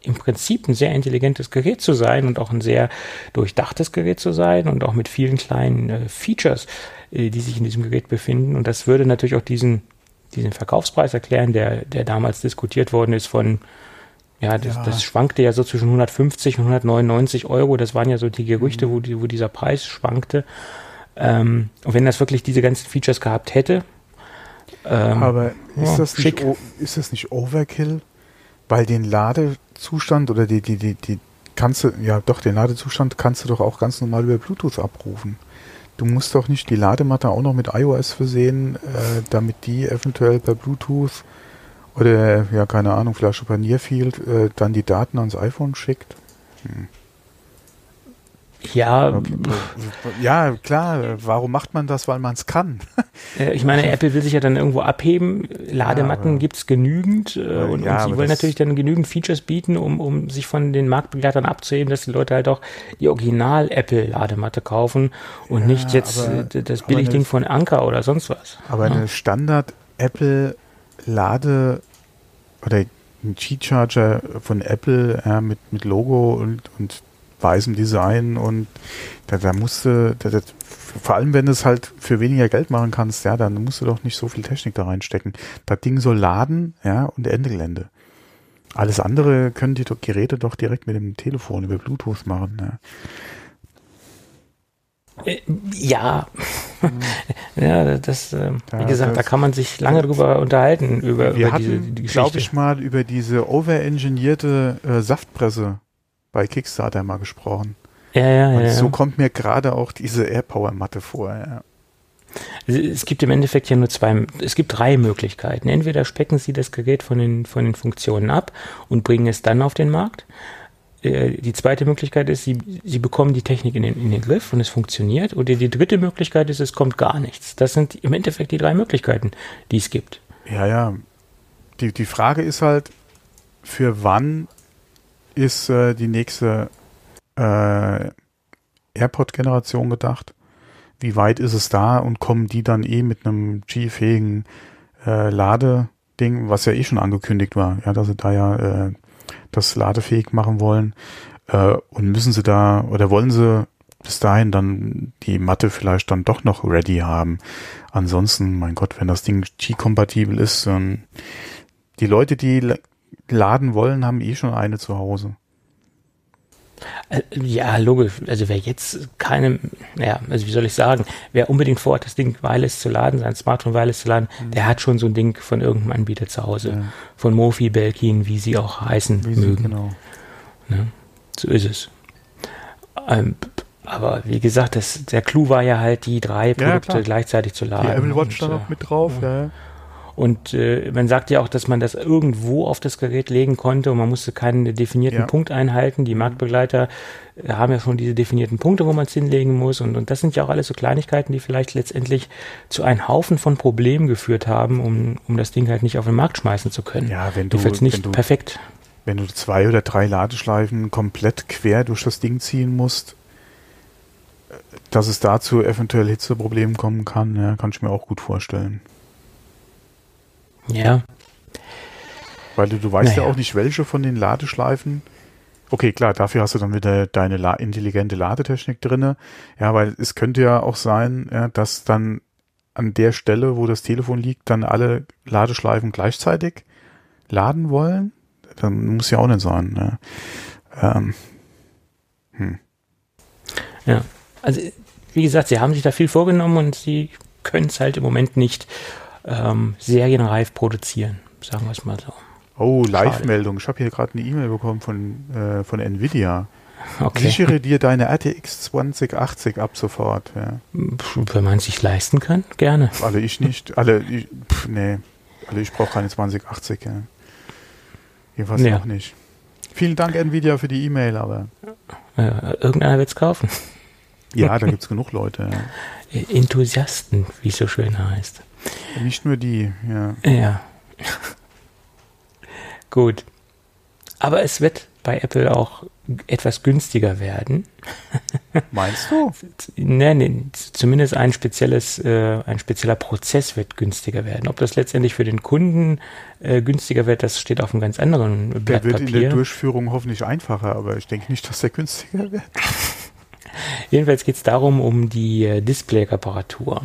C: im Prinzip ein sehr intelligentes Gerät zu sein und auch ein sehr durchdachtes Gerät zu sein und auch mit vielen kleinen äh, Features, äh, die sich in diesem Gerät befinden. Und das würde natürlich auch diesen, diesen Verkaufspreis erklären, der, der damals diskutiert worden ist von, ja das, ja das, schwankte ja so zwischen 150 und 199 Euro. Das waren ja so die Gerüchte, mhm. wo, die, wo dieser Preis schwankte. Ähm, und wenn das wirklich diese ganzen Features gehabt hätte,
B: Ähm, Aber ist, ja, das nicht, ist das nicht Overkill? Weil den Ladezustand oder die, die, die, die kannst du, ja doch, den Ladezustand kannst du doch auch ganz normal über Bluetooth abrufen. Du musst doch nicht die Ladematte auch noch mit iOS versehen, äh, damit die eventuell per Bluetooth oder, ja, keine Ahnung, per Nearfield äh, dann die Daten ans iPhone schickt. Hm.
C: Ja,
B: ja, klar. Warum macht man das? Weil man es kann.
C: Äh, ich meine, Apple will sich ja dann irgendwo abheben. Ladematten ja, gibt es genügend äh, und, ja, und sie wollen natürlich dann genügend Features bieten, um, um sich von den Marktbegleitern abzuheben, dass die Leute halt auch die Original-Apple-Ladematte kaufen und ja, nicht jetzt aber, äh, das Billigding von Anker oder sonst was.
B: Aber eine Standard-Apple-Lade oder ein G-Charger von Apple ja, mit, mit Logo und, und weißem Design und da, da musste, da, da, vor allem wenn du es halt für weniger Geld machen kannst, ja, dann musst du doch nicht so viel Technik da reinstecken. Das Ding soll laden, ja, und Ende Gelände. Alles andere können die Geräte doch direkt mit dem Telefon über Bluetooth machen. Ja.
C: Äh, ja, ja, das, äh, wie gesagt, da kann man sich lange drüber unterhalten, über,
B: wir über hatten, diese die Geschichte. glaube ich mal, über diese overengineerte äh, Saftpresse bei Kickstarter mal gesprochen.
C: Ja, ja, Und ja.
B: So kommt mir gerade auch diese AirPower-Matte vor. Ja.
C: Es gibt im Endeffekt ja nur zwei, es gibt drei Möglichkeiten. Entweder specken Sie das Gerät von den, von den Funktionen ab und bringen es dann auf den Markt. Äh, die zweite Möglichkeit ist, Sie, Sie bekommen die Technik in den, in den Griff und es funktioniert. Oder die dritte Möglichkeit ist, es kommt gar nichts. Das sind im Endeffekt die drei Möglichkeiten, die es gibt.
B: Ja, ja. Die, die Frage ist halt, für wann ist äh, die nächste äh, AirPod-Generation gedacht? Wie weit ist es da und kommen die dann eh mit einem G-fähigen äh, Ladeding, was ja eh schon angekündigt war, ja, dass sie da ja äh, das ladefähig machen wollen äh, und müssen sie da oder wollen sie bis dahin dann die Matte vielleicht dann doch noch ready haben. Ansonsten, mein Gott, wenn das Ding G-kompatibel ist, dann die Leute, die laden wollen, haben eh schon eine zu Hause.
C: Äh, ja, logisch. Also wer jetzt keine, ja, also wie soll ich sagen, wer unbedingt vorhat, das Ding wireless zu laden, sein Smartphone wireless zu laden, mhm. der hat schon so ein Ding von irgendeinem Anbieter zu Hause. Ja. Von Mofi, Belkin, wie sie auch heißen wie mögen. Sie, genau. Ne? So ist es. Ähm, aber wie gesagt, das, der Clou war ja halt, die drei Produkte ja, gleichzeitig zu laden. Die
B: Apple Watch da noch mit drauf, ja. ja.
C: Und äh, man sagt ja auch, dass man das irgendwo auf das Gerät legen konnte und man musste keinen definierten ja. Punkt einhalten. Die Marktbegleiter äh, haben ja schon diese definierten Punkte, wo man es hinlegen muss. Und, und das sind ja auch alles so Kleinigkeiten, die vielleicht letztendlich zu einem Haufen von Problemen geführt haben, um, um das Ding halt nicht auf den Markt schmeißen zu können.
B: Ja, wenn du,
C: nicht wenn du, perfekt.
B: Wenn du zwei oder drei Ladeschleifen komplett quer durch das Ding ziehen musst, äh, dass es dazu eventuell Hitzeproblemen kommen kann, ja, kann ich mir auch gut vorstellen.
C: Ja.
B: Weil du, du weißt naja. ja auch nicht, welche von den Ladeschleifen. Okay, klar, dafür hast du dann wieder deine La intelligente Ladetechnik drinne. Ja, weil es könnte ja auch sein, ja, dass dann an der Stelle, wo das Telefon liegt, dann alle Ladeschleifen gleichzeitig laden wollen. Dann muss ja auch nicht sein. Ja. Ähm.
C: Hm. ja, also wie gesagt, sie haben sich da viel vorgenommen und sie können es halt im Moment nicht ähm, serienreif produzieren, sagen wir es mal so.
B: Oh, Live-Meldung. Ich habe hier gerade eine E-Mail bekommen von, äh, von Nvidia. Okay. Sichere dir deine RTX 2080 ab sofort. Ja.
C: Wenn man sich leisten kann, gerne.
B: Alle ich nicht. Alle, ich, pff, nee. Alle ich brauche keine 2080. Ja. Jedenfalls ja. noch nicht. Vielen Dank, Nvidia, für die E-Mail, aber.
C: Ja, irgendeiner wird es kaufen.
B: Ja, da gibt es genug Leute.
C: Ja. Enthusiasten, wie es so schön heißt.
B: Nicht nur die, ja.
C: Ja. Gut. Aber es wird bei Apple auch etwas günstiger werden.
B: Meinst du?
C: Nein, nee, zumindest ein spezielles, äh, ein spezieller Prozess wird günstiger werden. Ob das letztendlich für den Kunden äh, günstiger wird, das steht auf einem ganz anderen
B: Blatt Der wird Papier. in der Durchführung hoffentlich einfacher, aber ich denke nicht, dass der günstiger wird.
C: Jedenfalls geht es darum, um die äh, Display-Reparatur.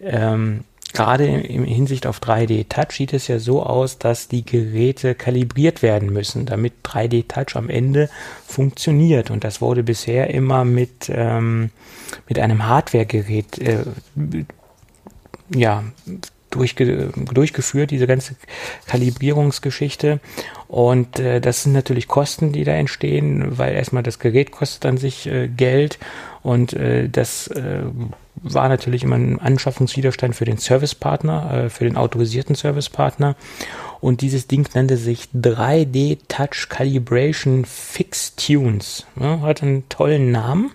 C: Ähm, gerade in Hinsicht auf 3D Touch sieht es ja so aus, dass die Geräte kalibriert werden müssen, damit 3D Touch am Ende funktioniert. Und das wurde bisher immer mit, ähm, mit einem Hardware-Gerät äh, ja, durchge durchgeführt, diese ganze Kalibrierungsgeschichte. Und äh, das sind natürlich Kosten, die da entstehen, weil erstmal das Gerät kostet an sich äh, Geld und äh, das äh, war natürlich immer ein Anschaffungswiderstand für den Servicepartner, äh, für den autorisierten Servicepartner. Und dieses Ding nannte sich 3D Touch Calibration Fix Tunes. Ja, hat einen tollen Namen,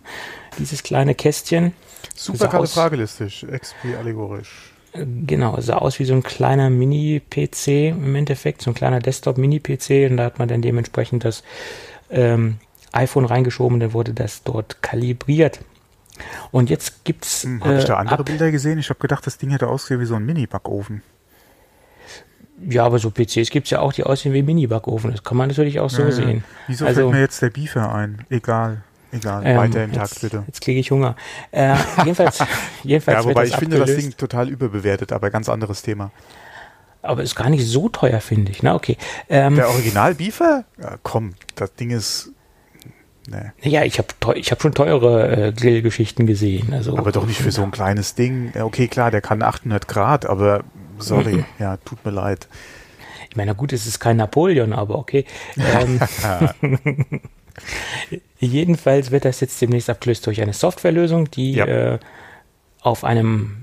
C: dieses kleine Kästchen.
B: Super kalifragilistisch, XP allegorisch.
C: Genau, sah aus wie so ein kleiner Mini-PC im Endeffekt, so ein kleiner Desktop-Mini-PC und da hat man dann dementsprechend das ähm, iPhone reingeschoben, dann wurde das dort kalibriert. Und jetzt gibt's.
B: Hm, habe ich da äh, andere Bilder gesehen? Ich habe gedacht, das Ding hätte ausgesehen wie so ein Mini-Backofen.
C: Ja, aber so PCs gibt es ja auch, die aussehen wie Mini-Backofen. Das kann man natürlich auch so ja, sehen.
B: Wieso also, fällt mir jetzt der Beefer ein? Egal. Egal, ähm, weiter im Takt bitte.
C: Jetzt kriege ich Hunger. Äh, jedenfalls, jedenfalls
B: ja, wobei ich finde das Ding total überbewertet, aber ganz anderes Thema.
C: Aber ist gar nicht so teuer, finde ich. Na, okay. Ähm,
B: Der Original Beefer? Ja, komm, das Ding ist.
C: Nee. Ja, ich habe ich hab schon teure äh, Grillgeschichten gesehen. Also,
B: aber doch nicht für so ein kleines Ding. Okay, klar, der kann 800 Grad, aber sorry, mhm. ja, tut mir leid.
C: Ich meine, gut, es ist kein Napoleon, aber okay. Ähm, Jedenfalls wird das jetzt demnächst abgelöst durch eine Softwarelösung, die ja. äh, auf einem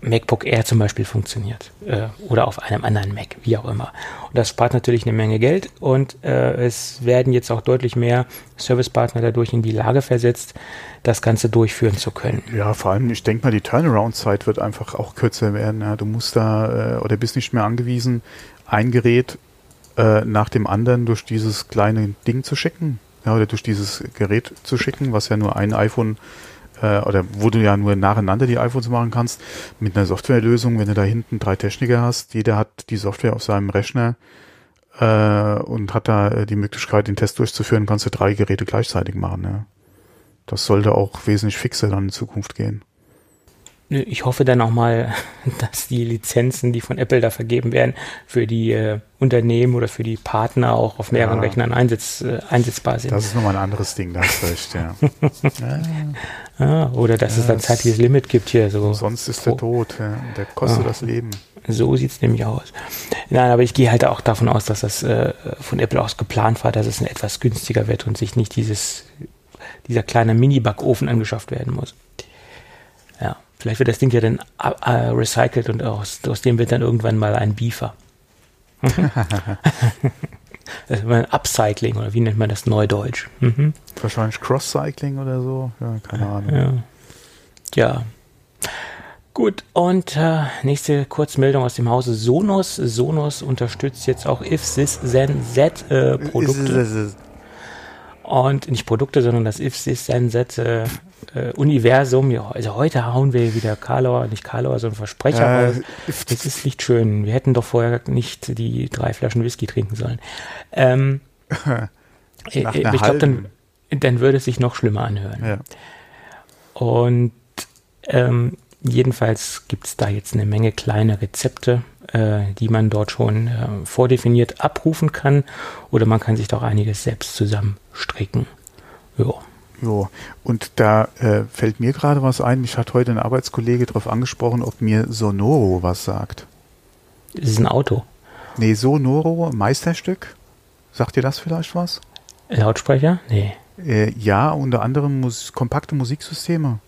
C: MacBook Air zum Beispiel funktioniert äh, oder auf einem anderen Mac, wie auch immer. Und das spart natürlich eine Menge Geld und äh, es werden jetzt auch deutlich mehr Servicepartner dadurch in die Lage versetzt, das Ganze durchführen zu können.
B: Ja, vor allem, ich denke mal, die Turnaround-Zeit wird einfach auch kürzer werden. Ja. Du musst da äh, oder bist nicht mehr angewiesen, ein Gerät äh, nach dem anderen durch dieses kleine Ding zu schicken, ja, oder durch dieses Gerät zu schicken, was ja nur ein iPhone oder wo du ja nur nacheinander die iPhones machen kannst, mit einer Softwarelösung, wenn du da hinten drei Techniker hast, jeder hat die Software auf seinem Rechner äh, und hat da äh, die Möglichkeit, den Test durchzuführen, kannst du drei Geräte gleichzeitig machen. Ja. Das sollte auch wesentlich fixer dann in Zukunft gehen.
C: Ich hoffe dann auch mal, dass die Lizenzen, die von Apple da vergeben werden, für die äh, Unternehmen oder für die Partner auch auf mehreren ja. Rechnern einsetz, äh, einsetzbar sind.
B: Das ist nochmal ein anderes Ding, da hast recht, ja.
C: ja. oder dass ja, es dann zeitliches Limit gibt hier. So.
B: Sonst ist der tot, ja. der kostet das Leben.
C: So sieht's nämlich aus. Nein, aber ich gehe halt auch davon aus, dass das äh, von Apple aus geplant war, dass es etwas günstiger wird und sich nicht dieses, dieser kleine Mini-Backofen angeschafft werden muss. Vielleicht wird das Ding ja dann äh, recycelt und aus, aus dem wird dann irgendwann mal ein Beefer. das ist ein Upcycling oder wie nennt man das neudeutsch?
B: Mhm. Wahrscheinlich Cross-Cycling oder so. Ja, keine Ahnung.
C: Ja. ja. Gut, und äh, nächste Kurzmeldung aus dem Hause Sonos. Sonos unterstützt jetzt auch if this then that äh, Produkte. Und nicht Produkte, sondern das if this then that äh, äh, Universum. Ja, also heute hauen wir wieder Karlauer, nicht Karlauer, sondern Versprecher äh, raus. Das ist nicht schön. Wir hätten doch vorher nicht die drei Flaschen Whisky trinken sollen. Ähm, äh, ich glaube, dann, dann würde es sich noch schlimmer anhören. Ja. Und ähm, jedenfalls gibt es da jetzt eine Menge kleine Rezepte, äh, die man dort schon äh, vordefiniert abrufen kann. Oder man kann sich doch einiges selbst zusammenstricken. Ja.
B: Jo, und da äh, fällt mir gerade was ein. Mich hat heute ein Arbeitskollege darauf angesprochen, ob mir Sonoro was sagt.
C: Das ist ein Auto.
B: Nee, Sonoro, Meisterstück. Sagt dir das vielleicht was?
C: Lautsprecher? Nee.
B: Äh, ja, unter anderem Mus kompakte Musiksysteme.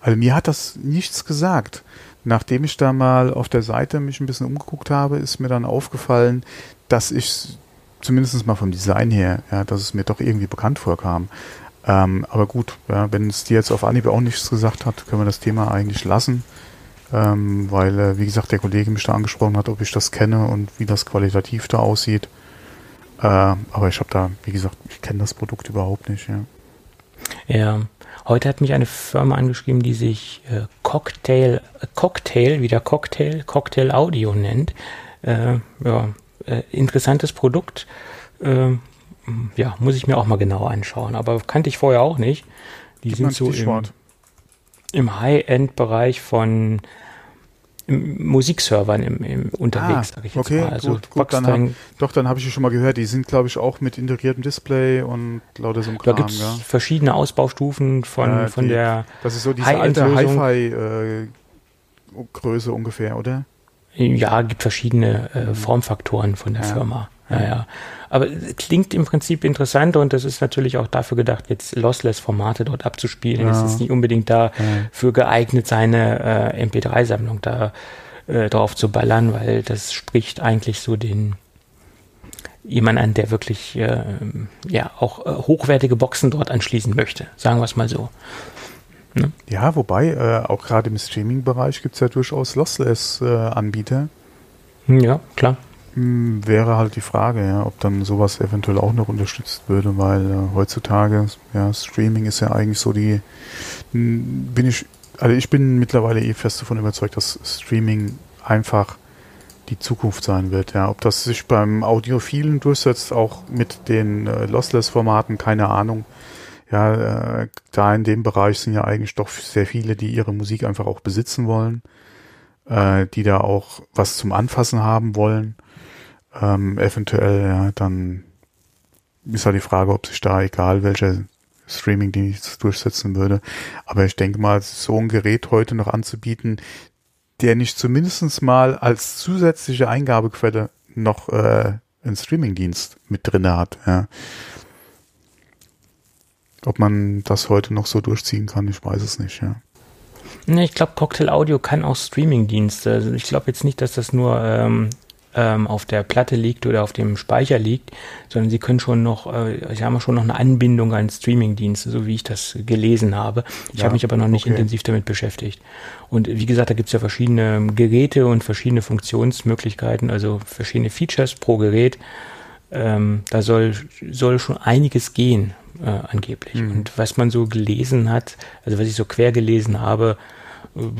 B: Also mir hat das nichts gesagt. Nachdem ich da mal auf der Seite mich ein bisschen umgeguckt habe, ist mir dann aufgefallen, dass ich zumindest mal vom Design her, ja, dass es mir doch irgendwie bekannt vorkam. Ähm, aber gut, ja, wenn es dir jetzt auf Anhieb auch nichts gesagt hat, können wir das Thema eigentlich lassen. Ähm, weil, äh, wie gesagt, der Kollege mich da angesprochen hat, ob ich das kenne und wie das qualitativ da aussieht. Äh, aber ich habe da, wie gesagt, ich kenne das Produkt überhaupt nicht. Ja.
C: ja, heute hat mich eine Firma angeschrieben, die sich äh, Cocktail, äh, Cocktail, wieder Cocktail, Cocktail Audio nennt. Äh, ja, äh, interessantes Produkt. Äh, ja, muss ich mir auch mal genau anschauen. Aber kannte ich vorher auch nicht. Die Gib sind so im, im High-End-Bereich von Musikservern im, im unterwegs,
B: ah, sag ich jetzt okay, mal. Also gut, gut, dann hab, doch, dann habe ich schon mal gehört, die sind, glaube ich, auch mit integriertem Display und lauter so einem.
C: Da gibt es ja. verschiedene Ausbaustufen von, ja, von die, der
B: Das ist so diese alte Hi-Fi äh, ungefähr, oder?
C: Ja, gibt verschiedene äh, mhm. Formfaktoren von der ja. Firma. Ja, ja. Aber klingt im Prinzip interessant und das ist natürlich auch dafür gedacht, jetzt Lossless-Formate dort abzuspielen. Ja. Es ist nicht unbedingt dafür geeignet, seine äh, MP3-Sammlung da äh, drauf zu ballern, weil das spricht eigentlich so den jemand an, der wirklich äh, ja auch äh, hochwertige Boxen dort anschließen möchte. Sagen wir es mal so.
B: Ne? Ja, wobei äh, auch gerade im Streaming-Bereich gibt es ja durchaus Lossless-Anbieter.
C: Hm, ja, klar.
B: Wäre halt die Frage, ja, ob dann sowas eventuell auch noch unterstützt würde, weil äh, heutzutage, ja, Streaming ist ja eigentlich so die, bin ich, also ich bin mittlerweile eh fest davon überzeugt, dass Streaming einfach die Zukunft sein wird. Ja, ob das sich beim Audiophilen durchsetzt, auch mit den äh, Lossless-Formaten, keine Ahnung. Ja, äh, da in dem Bereich sind ja eigentlich doch sehr viele, die ihre Musik einfach auch besitzen wollen, äh, die da auch was zum Anfassen haben wollen. Ähm, eventuell, ja, dann ist halt die Frage, ob sich da egal welcher Streaming-Dienst durchsetzen würde. Aber ich denke mal, so ein Gerät heute noch anzubieten, der nicht zumindest mal als zusätzliche Eingabequelle noch äh, einen Streamingdienst mit drinne hat. Ja. Ob man das heute noch so durchziehen kann, ich weiß es nicht. Ja.
C: Ich glaube, Cocktail Audio kann auch Streamingdienste. Also ich glaube jetzt nicht, dass das nur ähm, ähm, auf der Platte liegt oder auf dem Speicher liegt, sondern sie können schon noch, äh, sie haben schon noch eine Anbindung an Streamingdienste, so wie ich das gelesen habe. Ich ja, habe mich aber noch nicht okay. intensiv damit beschäftigt. Und wie gesagt, da gibt es ja verschiedene Geräte und verschiedene Funktionsmöglichkeiten, also verschiedene Features pro Gerät. Ähm, da soll, soll schon einiges gehen, äh, angeblich. Mhm. Und was man so gelesen hat, also was ich so quer gelesen habe,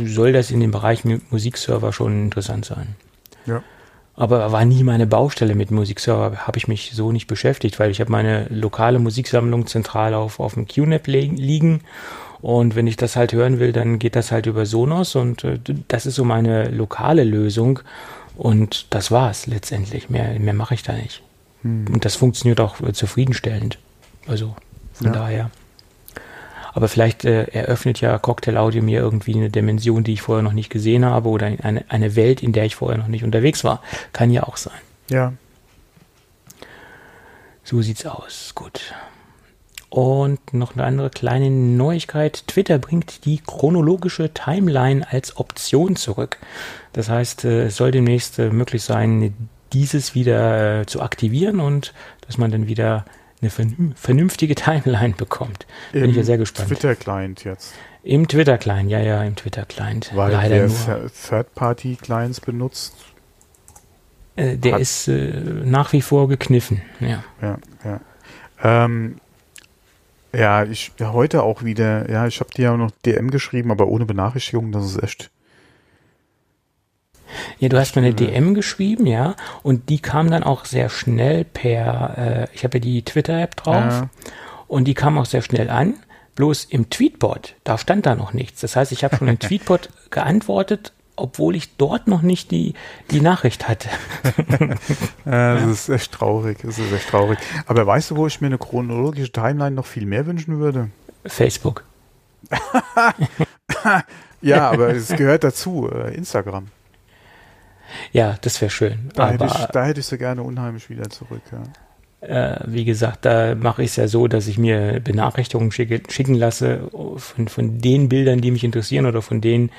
C: soll das in dem Bereich Musikserver schon interessant sein. Ja aber war nie meine Baustelle mit Musikserver, habe ich mich so nicht beschäftigt, weil ich habe meine lokale Musiksammlung zentral auf, auf dem QNAP liegen und wenn ich das halt hören will, dann geht das halt über Sonos und äh, das ist so meine lokale Lösung und das war's letztendlich. Mehr, mehr mache ich da nicht. Hm. Und das funktioniert auch äh, zufriedenstellend. Also von ja. daher. Aber vielleicht äh, eröffnet ja Cocktail Audio mir irgendwie eine Dimension, die ich vorher noch nicht gesehen habe oder eine, eine Welt, in der ich vorher noch nicht unterwegs war. Kann ja auch sein.
B: Ja.
C: So sieht's aus. Gut. Und noch eine andere kleine Neuigkeit. Twitter bringt die chronologische Timeline als Option zurück. Das heißt, äh, es soll demnächst äh, möglich sein, dieses wieder äh, zu aktivieren und dass man dann wieder eine vernünftige Timeline bekommt. Bin Im ich ja sehr gespannt.
B: Twitter-Client jetzt.
C: Im Twitter-Client, ja, ja, im Twitter-Client.
B: Weil Leider wer Third-Party-Clients benutzt.
C: Äh, der ist äh, nach wie vor gekniffen, ja.
B: Ja, ja. Ähm, ja, ich ja, heute auch wieder, ja, ich habe dir ja noch DM geschrieben, aber ohne Benachrichtigung, das ist echt
C: ja, du hast mir eine DM geschrieben, ja, und die kam dann auch sehr schnell per, äh, ich habe ja die Twitter-App drauf, ja. und die kam auch sehr schnell an. Bloß im Tweetbot, da stand da noch nichts. Das heißt, ich habe schon im Tweetbot geantwortet, obwohl ich dort noch nicht die, die Nachricht hatte.
B: ja, das ist echt traurig. Das ist echt traurig. Aber weißt du, wo ich mir eine chronologische Timeline noch viel mehr wünschen würde?
C: Facebook.
B: ja, aber es gehört dazu. Äh, Instagram.
C: Ja, das wäre schön.
B: Da, hätte ich, da hätte ich so gerne unheimlich wieder zurück, ja.
C: Äh, wie gesagt, da mache ich es ja so, dass ich mir Benachrichtigungen schicke, schicken lasse von, von den Bildern, die mich interessieren oder von den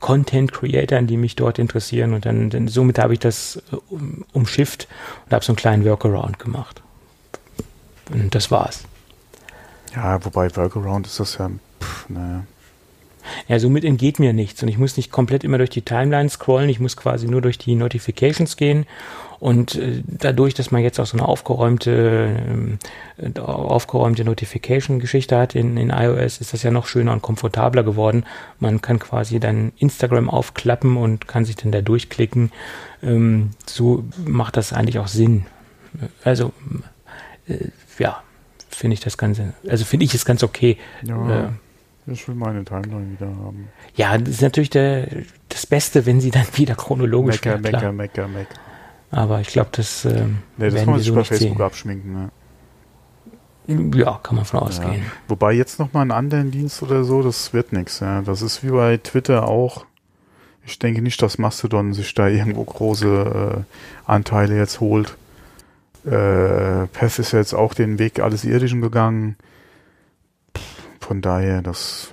C: Content-Creatern, die mich dort interessieren. Und dann, dann somit habe ich das um, umschifft und habe so einen kleinen Workaround gemacht. Und das war's.
B: Ja, wobei Workaround ist das ja, pff, naja.
C: Ja, somit entgeht mir nichts und ich muss nicht komplett immer durch die Timeline scrollen, ich muss quasi nur durch die Notifications gehen und äh, dadurch, dass man jetzt auch so eine aufgeräumte, äh, aufgeräumte Notification-Geschichte hat in, in iOS, ist das ja noch schöner und komfortabler geworden. Man kann quasi dann Instagram aufklappen und kann sich dann da durchklicken. Ähm, so macht das eigentlich auch Sinn. Also, äh, ja, finde ich das Ganze, also finde ich es ganz okay. Ja.
B: Ich will meine Timeline wieder haben.
C: Ja, das ist natürlich der, das Beste, wenn sie dann wieder chronologisch
B: Mecker, Mecker, Mecker, Mecker.
C: Aber ich glaube, das ähm,
B: nee, das kann man sich so bei Facebook sehen. abschminken. Ne?
C: Ja, kann man von ausgehen. Ja.
B: Wobei jetzt nochmal einen anderen Dienst oder so, das wird nichts. Ja. Das ist wie bei Twitter auch. Ich denke nicht, dass Mastodon sich da irgendwo große äh, Anteile jetzt holt. Äh, Path ist jetzt auch den Weg alles Irdischen gegangen. Von daher, das.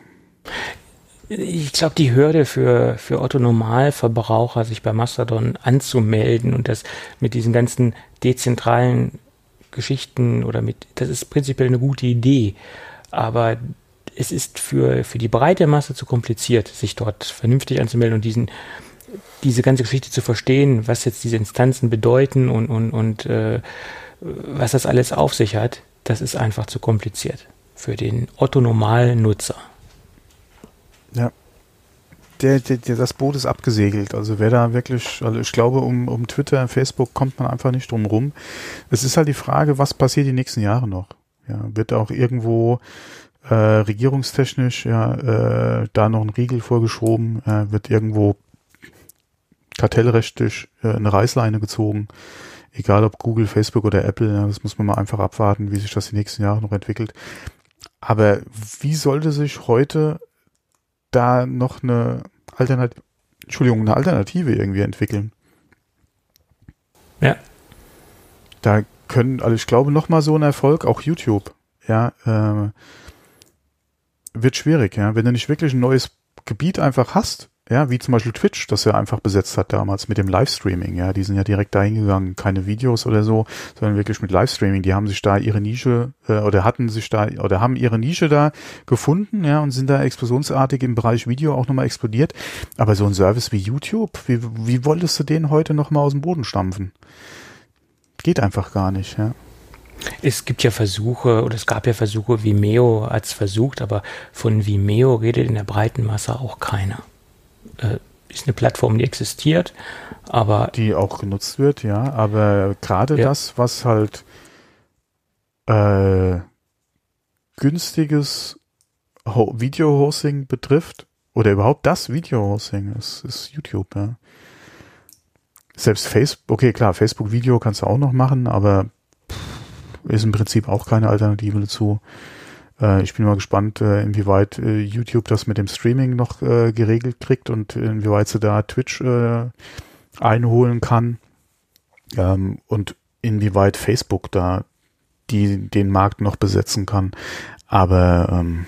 C: Ich glaube, die Hürde für, für Otto Normalverbraucher, sich bei Mastodon anzumelden und das mit diesen ganzen dezentralen Geschichten oder mit, das ist prinzipiell eine gute Idee. Aber es ist für, für die breite Masse zu kompliziert, sich dort vernünftig anzumelden und diesen, diese ganze Geschichte zu verstehen, was jetzt diese Instanzen bedeuten und, und, und äh, was das alles auf sich hat, das ist einfach zu kompliziert für den otto-normalen Nutzer.
B: Ja. Der, der, der, das Boot ist abgesegelt. Also wer da wirklich, also ich glaube, um, um Twitter, Facebook kommt man einfach nicht drum rum. Es ist halt die Frage, was passiert die nächsten Jahre noch? Ja, wird auch irgendwo äh, regierungstechnisch ja äh, da noch ein Riegel vorgeschoben, äh, wird irgendwo kartellrechtlich äh, eine Reißleine gezogen. Egal ob Google, Facebook oder Apple, ja, das muss man mal einfach abwarten, wie sich das die nächsten Jahre noch entwickelt. Aber wie sollte sich heute da noch eine Alternative, Entschuldigung, eine Alternative irgendwie entwickeln?
C: Ja.
B: Da können, also ich glaube, noch mal so ein Erfolg, auch YouTube, ja, äh, wird schwierig, ja. Wenn du nicht wirklich ein neues Gebiet einfach hast, ja, wie zum Beispiel Twitch, das ja einfach besetzt hat damals mit dem Livestreaming, ja, die sind ja direkt dahin gegangen, keine Videos oder so, sondern wirklich mit Livestreaming, die haben sich da ihre Nische äh, oder hatten sich da oder haben ihre Nische da gefunden, ja, und sind da explosionsartig im Bereich Video auch nochmal explodiert. Aber so ein Service wie YouTube, wie, wie wolltest du den heute nochmal aus dem Boden stampfen? Geht einfach gar nicht, ja.
C: Es gibt ja Versuche, oder es gab ja Versuche, Vimeo als versucht, aber von Vimeo redet in der breiten Masse auch keiner äh, ist eine Plattform, die existiert, aber.
B: Die auch genutzt wird, ja. Aber gerade ja. das, was halt äh, günstiges Video-Hosting betrifft, oder überhaupt das Video-Hosting, ist, ist YouTube, ja. Selbst Facebook, okay, klar, Facebook-Video kannst du auch noch machen, aber ist im Prinzip auch keine Alternative dazu. Äh, ich bin mal gespannt, äh, inwieweit äh, YouTube das mit dem Streaming noch geregelt kriegt und inwieweit sie da Twitch einholen kann ähm, und inwieweit Facebook da die, den Markt noch besetzen kann. Aber ähm,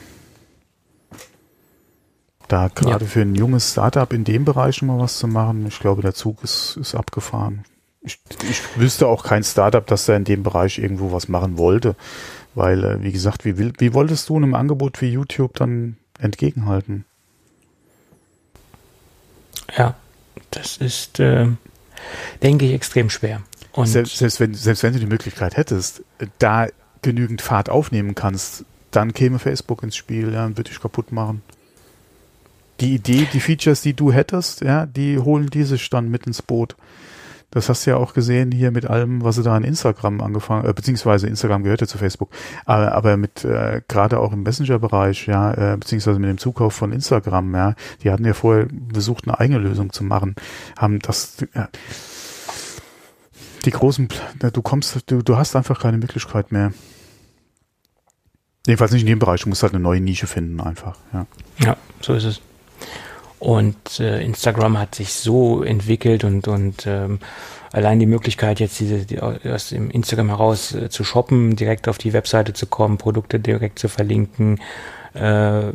B: da gerade ja. für ein junges Startup in dem Bereich schon mal was zu machen, ich glaube, der Zug ist, ist abgefahren. Ich, ich wüsste auch kein Startup, das da in dem Bereich irgendwo was machen wollte. Weil, äh, wie gesagt, wie, wie wolltest du einem Angebot wie YouTube dann entgegenhalten?
C: Ja, das ist, äh, denke ich, extrem schwer.
B: Und selbst, selbst, wenn, selbst wenn du die Möglichkeit hättest, da genügend Fahrt aufnehmen kannst, dann käme Facebook ins Spiel, ja, und würde dich kaputt machen. Die Idee, die Features, die du hättest, ja, die holen diese dann mit ins Boot. Das hast du ja auch gesehen hier mit allem, was sie da an Instagram angefangen, äh, beziehungsweise Instagram gehörte zu Facebook, aber, aber mit äh, gerade auch im Messenger-Bereich, ja, äh, beziehungsweise mit dem Zukauf von Instagram, ja, die hatten ja vorher versucht, eine eigene Lösung zu machen, haben das, ja, die großen, du kommst, du, du hast einfach keine Möglichkeit mehr. Jedenfalls nicht in dem Bereich, du musst halt eine neue Nische finden einfach, ja.
C: Ja, so ist es. Und äh, Instagram hat sich so entwickelt und, und ähm, allein die Möglichkeit, jetzt diese die, aus dem Instagram heraus äh, zu shoppen, direkt auf die Webseite zu kommen, Produkte direkt zu verlinken, äh,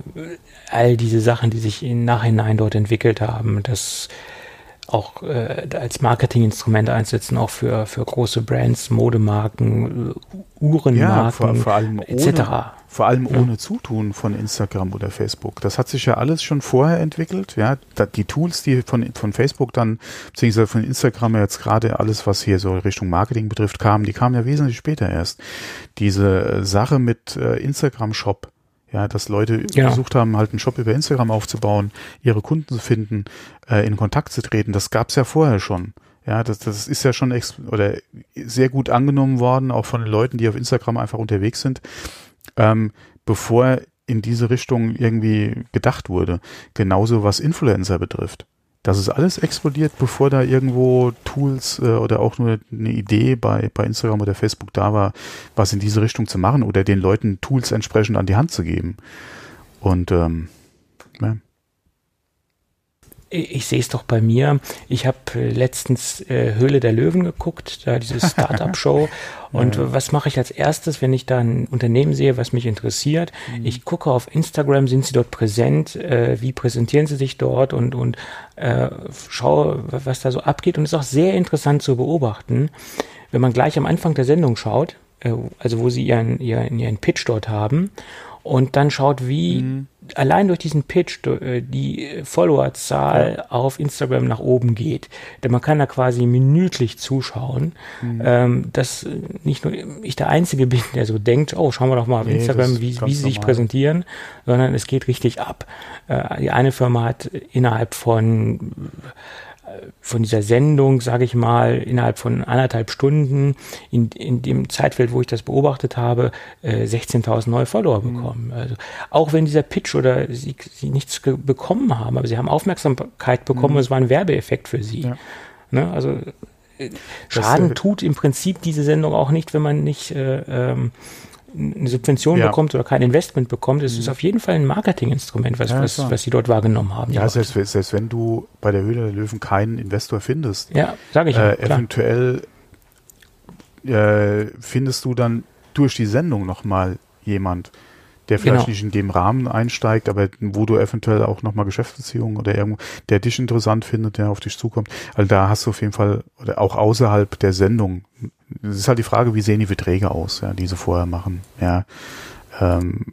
C: all diese Sachen, die sich im Nachhinein dort entwickelt haben, das auch äh, als Marketinginstrument einsetzen, auch für, für große Brands, Modemarken, Uhrenmarken, ja,
B: vor, vor allem etc. Ohne, vor allem ohne Zutun von Instagram oder Facebook. Das hat sich ja alles schon vorher entwickelt. Ja, die Tools, die von, von Facebook dann, beziehungsweise von Instagram jetzt gerade alles, was hier so Richtung Marketing betrifft, kamen, die kamen ja wesentlich später erst. Diese Sache mit äh, Instagram Shop, ja, dass Leute ja. versucht haben, halt einen Shop über Instagram aufzubauen, ihre Kunden zu finden, äh, in Kontakt zu treten. Das gab's ja vorher schon. Ja, das, das ist ja schon ex oder sehr gut angenommen worden, auch von den Leuten, die auf Instagram einfach unterwegs sind, ähm, bevor in diese Richtung irgendwie gedacht wurde. Genauso was Influencer betrifft. Das ist alles explodiert, bevor da irgendwo Tools äh, oder auch nur eine Idee bei, bei Instagram oder Facebook da war, was in diese Richtung zu machen oder den Leuten Tools entsprechend an die Hand zu geben. Und ähm, ja.
C: Ich, sehe es doch bei mir. Ich habe äh, letztens äh, Höhle der Löwen geguckt, da diese Startup-Show. Und ja. was mache ich als erstes, wenn ich da ein Unternehmen sehe, was mich interessiert? Mhm. Ich gucke auf Instagram, sind sie dort präsent? Äh, wie präsentieren sie sich dort? Und, und äh, schaue, was da so abgeht. Und es ist auch sehr interessant zu beobachten, wenn man gleich am Anfang der Sendung schaut, äh, also wo sie ihren, ihren, ihren Pitch dort haben und dann schaut, wie mhm. Allein durch diesen Pitch äh, die Followerzahl ja. auf Instagram nach oben geht. Denn man kann da quasi minütlich zuschauen, mhm. ähm, dass nicht nur ich der Einzige bin, der so denkt, oh, schauen wir doch mal auf nee, Instagram, wie, wie sie sich präsentieren, sondern es geht richtig ab. Äh, die eine Firma hat innerhalb von von dieser Sendung, sage ich mal, innerhalb von anderthalb Stunden in, in dem Zeitfeld, wo ich das beobachtet habe, äh, 16.000 neue Follower mhm. bekommen. Also auch wenn dieser Pitch oder sie, sie nichts bekommen haben, aber sie haben Aufmerksamkeit bekommen mhm. und es war ein Werbeeffekt für sie. Ja. Ne? Also äh, Schaden äh, tut im Prinzip diese Sendung auch nicht, wenn man nicht äh, ähm, eine Subvention ja. bekommt oder kein Investment bekommt, es ist mhm. auf jeden Fall ein Marketinginstrument, was, ja, was, was sie dort wahrgenommen haben.
B: Ja, selbst, selbst, wenn du bei der Höhle der Löwen keinen Investor findest,
C: ja, sage ich
B: äh, eventuell äh, findest du dann durch die Sendung nochmal jemand, der vielleicht genau. nicht in dem Rahmen einsteigt, aber wo du eventuell auch nochmal Geschäftsbeziehungen oder irgendwo, der dich interessant findet, der auf dich zukommt. Also da hast du auf jeden Fall, oder auch außerhalb der Sendung, es ist halt die Frage, wie sehen die Verträge aus, ja, die sie vorher machen, ja. Ähm,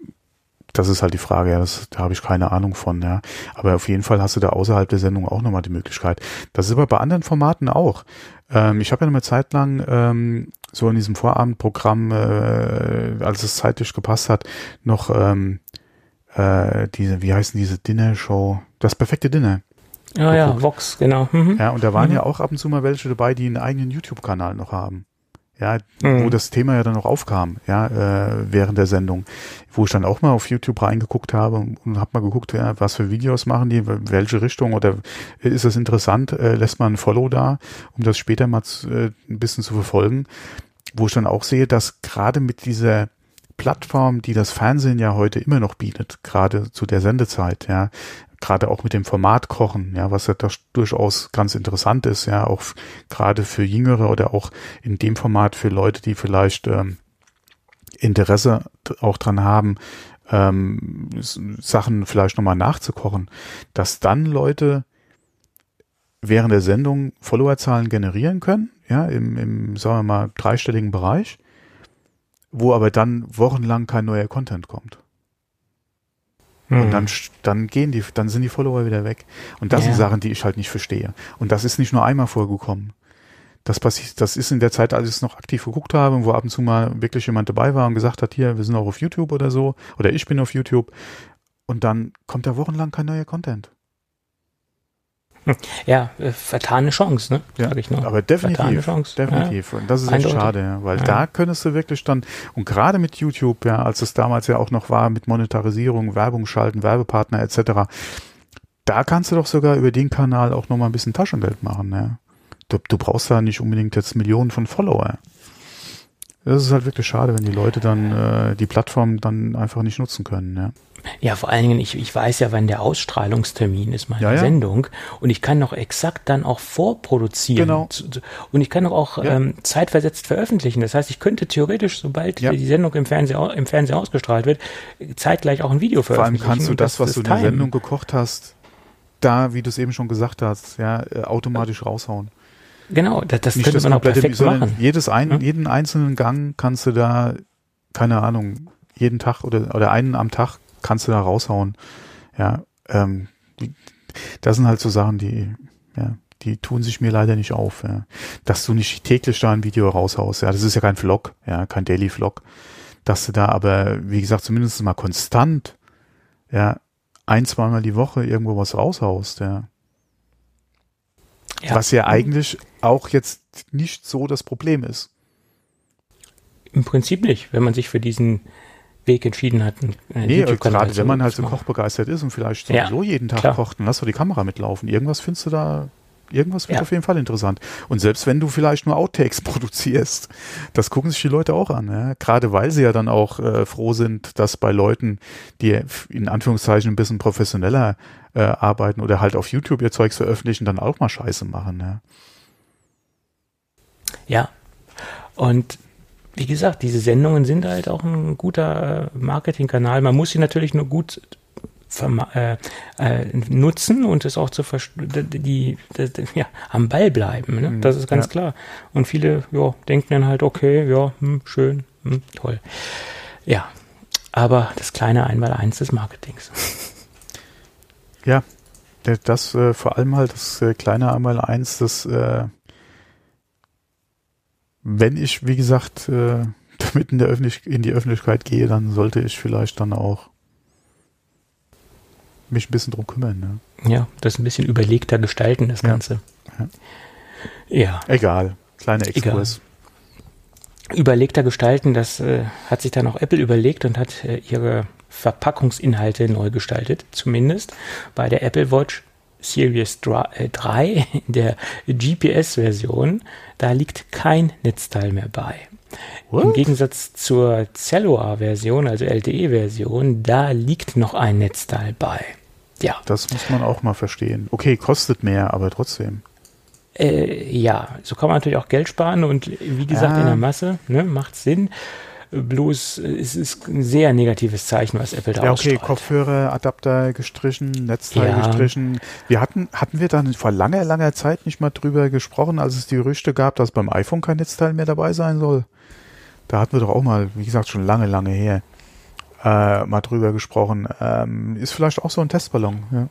B: das ist halt die Frage, ja, das, da habe ich keine Ahnung von, ja. Aber auf jeden Fall hast du da außerhalb der Sendung auch nochmal die Möglichkeit. Das ist aber bei anderen Formaten auch. Ähm, ich habe ja eine Zeit lang ähm, so in diesem Vorabendprogramm, äh, als es zeitlich gepasst hat, noch ähm, äh, diese, wie heißen diese Dinner-Show? Das perfekte Dinner.
C: Ja, ja, Vox, genau.
B: Mhm. Ja, und da waren mhm. ja auch ab und zu mal welche dabei, die einen eigenen YouTube-Kanal noch haben ja, mhm. wo das Thema ja dann noch aufkam, ja, äh, während der Sendung, wo ich dann auch mal auf YouTube reingeguckt habe und, und habe mal geguckt, ja, was für Videos machen die, welche Richtung oder ist das interessant, äh, lässt man ein Follow da, um das später mal zu, äh, ein bisschen zu verfolgen, wo ich dann auch sehe, dass gerade mit dieser Plattform, die das Fernsehen ja heute immer noch bietet, gerade zu der Sendezeit, ja, gerade auch mit dem Format kochen, ja, was ja das durchaus ganz interessant ist, ja, auch gerade für Jüngere oder auch in dem Format für Leute, die vielleicht ähm, Interesse auch dran haben, ähm, Sachen vielleicht nochmal nachzukochen, dass dann Leute während der Sendung Followerzahlen generieren können, ja, im, im, sagen wir mal, dreistelligen Bereich, wo aber dann wochenlang kein neuer Content kommt. Mhm. Und dann, dann gehen die, dann sind die Follower wieder weg. Und das ja. sind Sachen, die ich halt nicht verstehe. Und das ist nicht nur einmal vorgekommen. Das passiert, das ist in der Zeit, als ich es noch aktiv geguckt habe, wo ab und zu mal wirklich jemand dabei war und gesagt hat, hier, wir sind auch auf YouTube oder so, oder ich bin auf YouTube. Und dann kommt da wochenlang kein neuer Content.
C: Ja, äh, vertane Chance, ne?
B: Ja, Sag ich noch. aber definitiv. Chance. Definitiv. Ja. Und das ist echt schade, ja, weil ja. da könntest du wirklich dann, und gerade mit YouTube, ja, als es damals ja auch noch war, mit Monetarisierung, Werbung schalten, Werbepartner etc., da kannst du doch sogar über den Kanal auch nochmal ein bisschen Taschengeld machen, ja. Du, du brauchst da nicht unbedingt jetzt Millionen von Follower. Das ist halt wirklich schade, wenn die Leute dann äh, die Plattform dann einfach nicht nutzen können, ja.
C: Ja, vor allen Dingen, ich, ich weiß ja, wann der Ausstrahlungstermin ist meiner ja, ja. Sendung und ich kann noch exakt dann auch vorproduzieren. Genau. Und ich kann auch ja. ähm, zeitversetzt veröffentlichen. Das heißt, ich könnte theoretisch, sobald die Sendung im Fernsehen, im Fernsehen ausgestrahlt wird, zeitgleich auch ein Video veröffentlichen.
B: Vor allem kannst du das, was du in der Sendung gekocht hast, da, wie du es eben schon gesagt hast, ja, äh, automatisch raushauen.
C: Genau, das, das könnte das man auch perfekt machen.
B: Jedes ein, jeden einzelnen Gang kannst du da, keine Ahnung, jeden Tag oder, oder einen am Tag kannst du da raushauen. Ja, ähm, das sind halt so Sachen, die, ja, die tun sich mir leider nicht auf. Ja. Dass du nicht täglich da ein Video raushaust, ja, das ist ja kein Vlog, ja, kein Daily Vlog. Dass du da aber, wie gesagt, zumindest mal konstant, ja, ein, zweimal die Woche irgendwo was raushaust, ja. Ja. Was ja eigentlich auch jetzt nicht so das Problem ist.
C: Im Prinzip nicht, wenn man sich für diesen Weg entschieden hat.
B: Nee, gerade wenn man halt so kochbegeistert ist und vielleicht sowieso ja, jeden Tag klar. kocht, dann lass doch die Kamera mitlaufen. Irgendwas findest du da Irgendwas wird
C: Ja.
B: auf jeden Fall interessant. Und selbst wenn du vielleicht nur Outtakes produzierst, das gucken sich die Leute auch an. Ja? Gerade weil sie ja dann auch äh, froh sind, dass bei Leuten, die in Anführungszeichen ein bisschen professioneller äh, arbeiten oder halt auf YouTube ihr Zeugs veröffentlichen, dann auch mal Scheiße machen. Ja?
C: Ja. Und wie gesagt, diese Sendungen sind halt auch ein guter äh, Marketingkanal. Man muss sie natürlich nur gut äh, äh, nutzen und es auch zu die, die, die, ja, am Ball bleiben. Ne?
B: Mhm,
C: Das ist ganz
B: ja.
C: klar. Und viele ja, denken dann halt, okay, ja, hm, schön, hm, toll. Ja, aber das kleine Einmaleins des Marketings.
B: Ja, das äh, vor allem halt das äh, kleine einmal eins, das äh, wenn ich, wie gesagt, äh, damit in, der Öffentlich in die Öffentlichkeit gehe, dann sollte ich vielleicht dann auch mich ein bisschen drum kümmern. Ne?
C: Ja, das ein bisschen überlegter gestalten, das
B: Ja.
C: Ganze.
B: Ja. Egal, kleiner
C: Egal.
B: Exkurs.
C: überlegter gestalten. Das äh, hat sich dann auch Apple überlegt und hat äh, ihre Verpackungsinhalte neu gestaltet, zumindest bei der Apple Watch Series 3, äh, 3 in der GPS-Version. Da liegt kein Netzteil mehr bei. Im
B: What?
C: Gegensatz zur Cellular-Version, also LTE-Version, da liegt noch ein Netzteil bei. Ja,
B: Das muss man auch mal verstehen. Okay, kostet mehr, aber trotzdem.
C: Äh, ja, so kann man natürlich auch Geld sparen und wie gesagt,
B: Ja.
C: in der Masse ne, macht Sinn. Bloß es ist ein sehr negatives Zeichen, was Apple da
B: Ja, okay. Kopfhörer, Adapter gestrichen, Netzteil
C: Ja.
B: gestrichen. Wir hatten, hatten wir dann vor langer, langer Zeit nicht mal drüber gesprochen, als es die Gerüchte gab, dass beim iPhone kein Netzteil mehr dabei sein soll. Da hatten wir doch auch mal, wie gesagt, schon lange, lange her, äh, mal drüber gesprochen. Ähm, ist vielleicht auch so ein Testballon. Ja.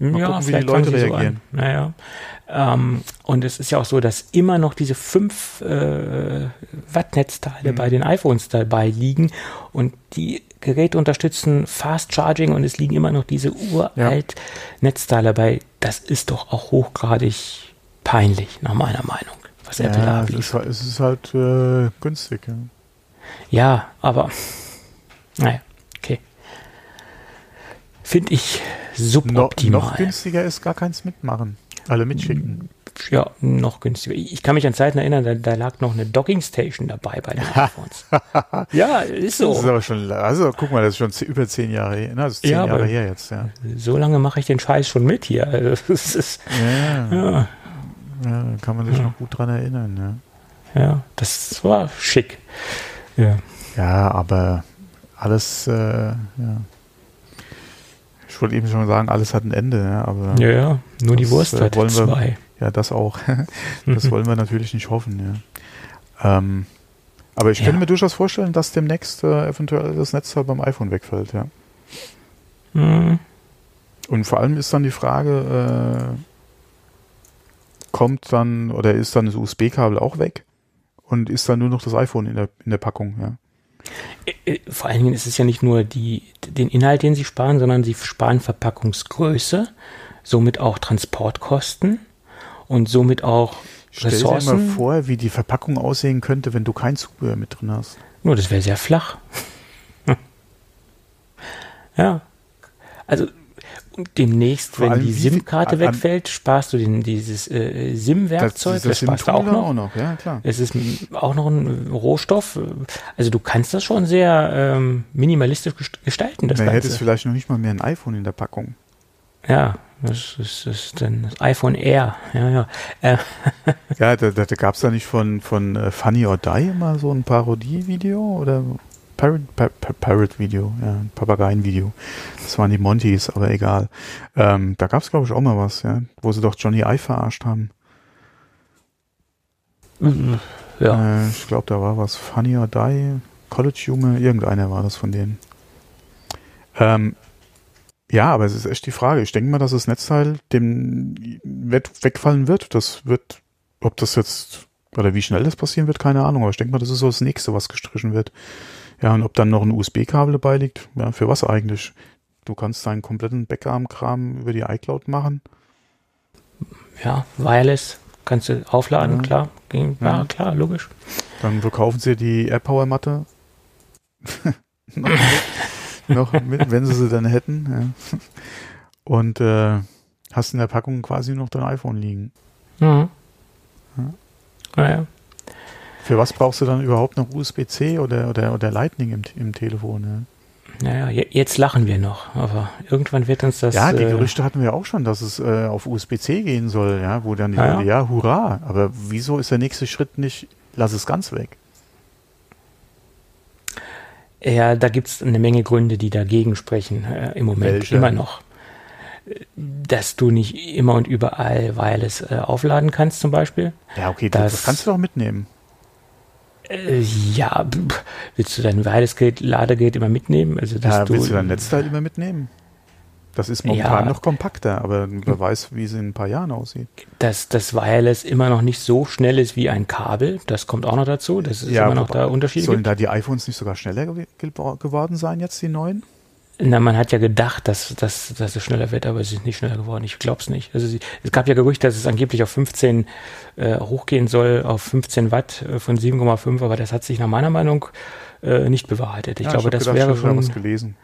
B: Mal
C: ja,
B: gucken, wie die Leute reagieren.
C: So naja. Ähm, und es ist ja auch so, dass immer noch diese 5 äh, Watt Netzteile
B: Mhm.
C: bei den iPhones dabei liegen und die Geräte unterstützen Fast Charging und es liegen immer noch diese uralt Netzteile dabei. Das ist doch auch hochgradig peinlich, nach meiner Meinung, was Apple da
B: Ja, es ist, halt- es ist halt äh, günstig. Ja.
C: Ja, aber naja, okay. Finde ich
B: No,
C: suboptimal.
B: noch günstiger ist gar keins mitmachen. Alle mitschicken.
C: Ja, noch günstiger. Ich kann mich an Zeiten erinnern, da, da lag noch eine Docking Station dabei bei den iPhones. ja, ist
B: Das ist
C: so.
B: aber schon, also guck mal, das ist schon über zehn Jahre her. Ne? Das ist zehn
C: Ja,
B: Jahre her jetzt, ja.
C: So lange mache ich den Scheiß schon mit hier. Also, das ist,
B: Ja, ja.
C: ja,
B: kann man sich noch gut dran erinnern. Ja,
C: ja, das war schick. Ja.
B: ja aber alles, äh, ja. Ich wollte eben schon sagen, alles hat ein Ende, ja, aber
C: Ja, ja, nur die Wurst
B: äh,
C: hat
B: wollen wir-
C: zwei.
B: ja, das auch. das wollen wir natürlich nicht hoffen, ja. Ähm, aber ich
C: Ja.
B: könnte mir durchaus vorstellen, dass demnächst äh, eventuell das Netzteil beim iPhone wegfällt, ja.
C: Hm,
B: Und vor allem ist dann die Frage, äh, kommt dann oder ist dann das USB-Kabel auch weg? Und ist dann nur noch das iPhone in der, in der Packung, ja.
C: Äh, äh, Vor allen Dingen ist es ja nicht nur die, den Inhalt, den sie sparen, sondern sie sparen Verpackungsgröße, somit auch Transportkosten und somit auch
B: Stell dir mal
C: Ressourcen.
B: vor, wie die Verpackung aussehen könnte, wenn du kein Zubehör mit drin hast.
C: Nur das wäre sehr flach. ja. Also und demnächst,
B: Vor
C: wenn die SIM-Karte wegfällt, sparst du den, dieses äh, SIM-Werkzeug, das, sparst du auch noch.
B: auch noch, ja klar.
C: Es ist auch noch ein Rohstoff. Also du kannst das schon sehr ähm, minimalistisch gest- gestalten, das
B: Da hättest
C: Ganze.
B: vielleicht noch nicht mal mehr ein iPhone in der Packung.
C: Ja, das ist, das ist dann das iPhone Air. Ja, ja. Äh,
B: Ja, da, da, gab es da nicht von, von äh, Funny or Die mal so ein Parodie-Video oder Parrot, pa, pa, Parrot-Video, ja, ein Papageien-Video. Das waren die Montys, aber egal. Ähm, da gab es, glaube ich, auch mal was, ja, wo sie doch Johnny Ive verarscht haben.
C: ja.
B: Äh, ich glaube, da war was. Funny or Die, College Humor, irgendeiner war das von denen. Ähm, ja, aber es ist echt die Frage. Ich denke mal, dass das Netzteil dem wegfallen wird. Das wird, ob das jetzt oder wie schnell das passieren wird, keine Ahnung. Aber ich denke mal, das ist so das nächste, was gestrichen wird. Ja, und ob dann noch ein USB-Kabel dabei liegt, ja, für was eigentlich? Du kannst deinen kompletten Backup-Kram über die iCloud machen.
C: ja, Wireless kannst du aufladen,
B: Ja.
C: klar. Ging, ja,
B: Ja.
C: klar, logisch.
B: Dann verkaufen sie die AirPower-Matte. noch, mit, noch mit, wenn sie sie dann hätten. Ja. Und äh, hast in der Packung quasi noch dein iPhone liegen. Mhm. Ja. Naja. Für was brauchst du dann überhaupt noch USB-C oder, oder, oder Lightning im, im Telefon? Ja?
C: Naja, jetzt lachen wir noch, aber irgendwann wird uns das.
B: Ja, die äh, Gerüchte hatten wir auch schon, dass es äh, auf USB-C gehen soll, ja, wo dann die ja, Leute, ja, hurra, aber wieso ist der nächste Schritt nicht, lass es ganz weg?
C: Ja, da gibt es eine Menge Gründe, die dagegen sprechen, äh, im Moment Welche? immer noch. Dass du nicht immer und überall Wireless äh, aufladen kannst, zum Beispiel.
B: Ja, okay, das, das kannst du doch mitnehmen.
C: Äh, ja, willst du dein Wireless-Gerät, Ladegerät immer mitnehmen? Also, ja,
B: du, willst du dein Netzteil immer mitnehmen? Das ist momentan ja, noch kompakter, aber wer weiß, wie es in ein paar Jahren aussieht.
C: Dass das Wireless immer noch nicht so schnell ist wie ein Kabel, das kommt auch noch dazu. Das ist ja, immer noch der Unterschied.
B: Sollen gibt. da die iPhones nicht sogar schneller geworden sein, jetzt die neuen?
C: Na, man hat ja gedacht, dass, dass, dass es schneller wird, aber es ist nicht schneller geworden. Ich glaube es nicht. Also sie, es gab ja Gerüchte, dass es angeblich auf 15 äh, hochgehen soll, auf 15 Watt äh, von 7,5, aber das hat sich nach meiner Meinung äh, nicht bewahrheitet. Ich ja, glaube, ich das gedacht, wäre schon,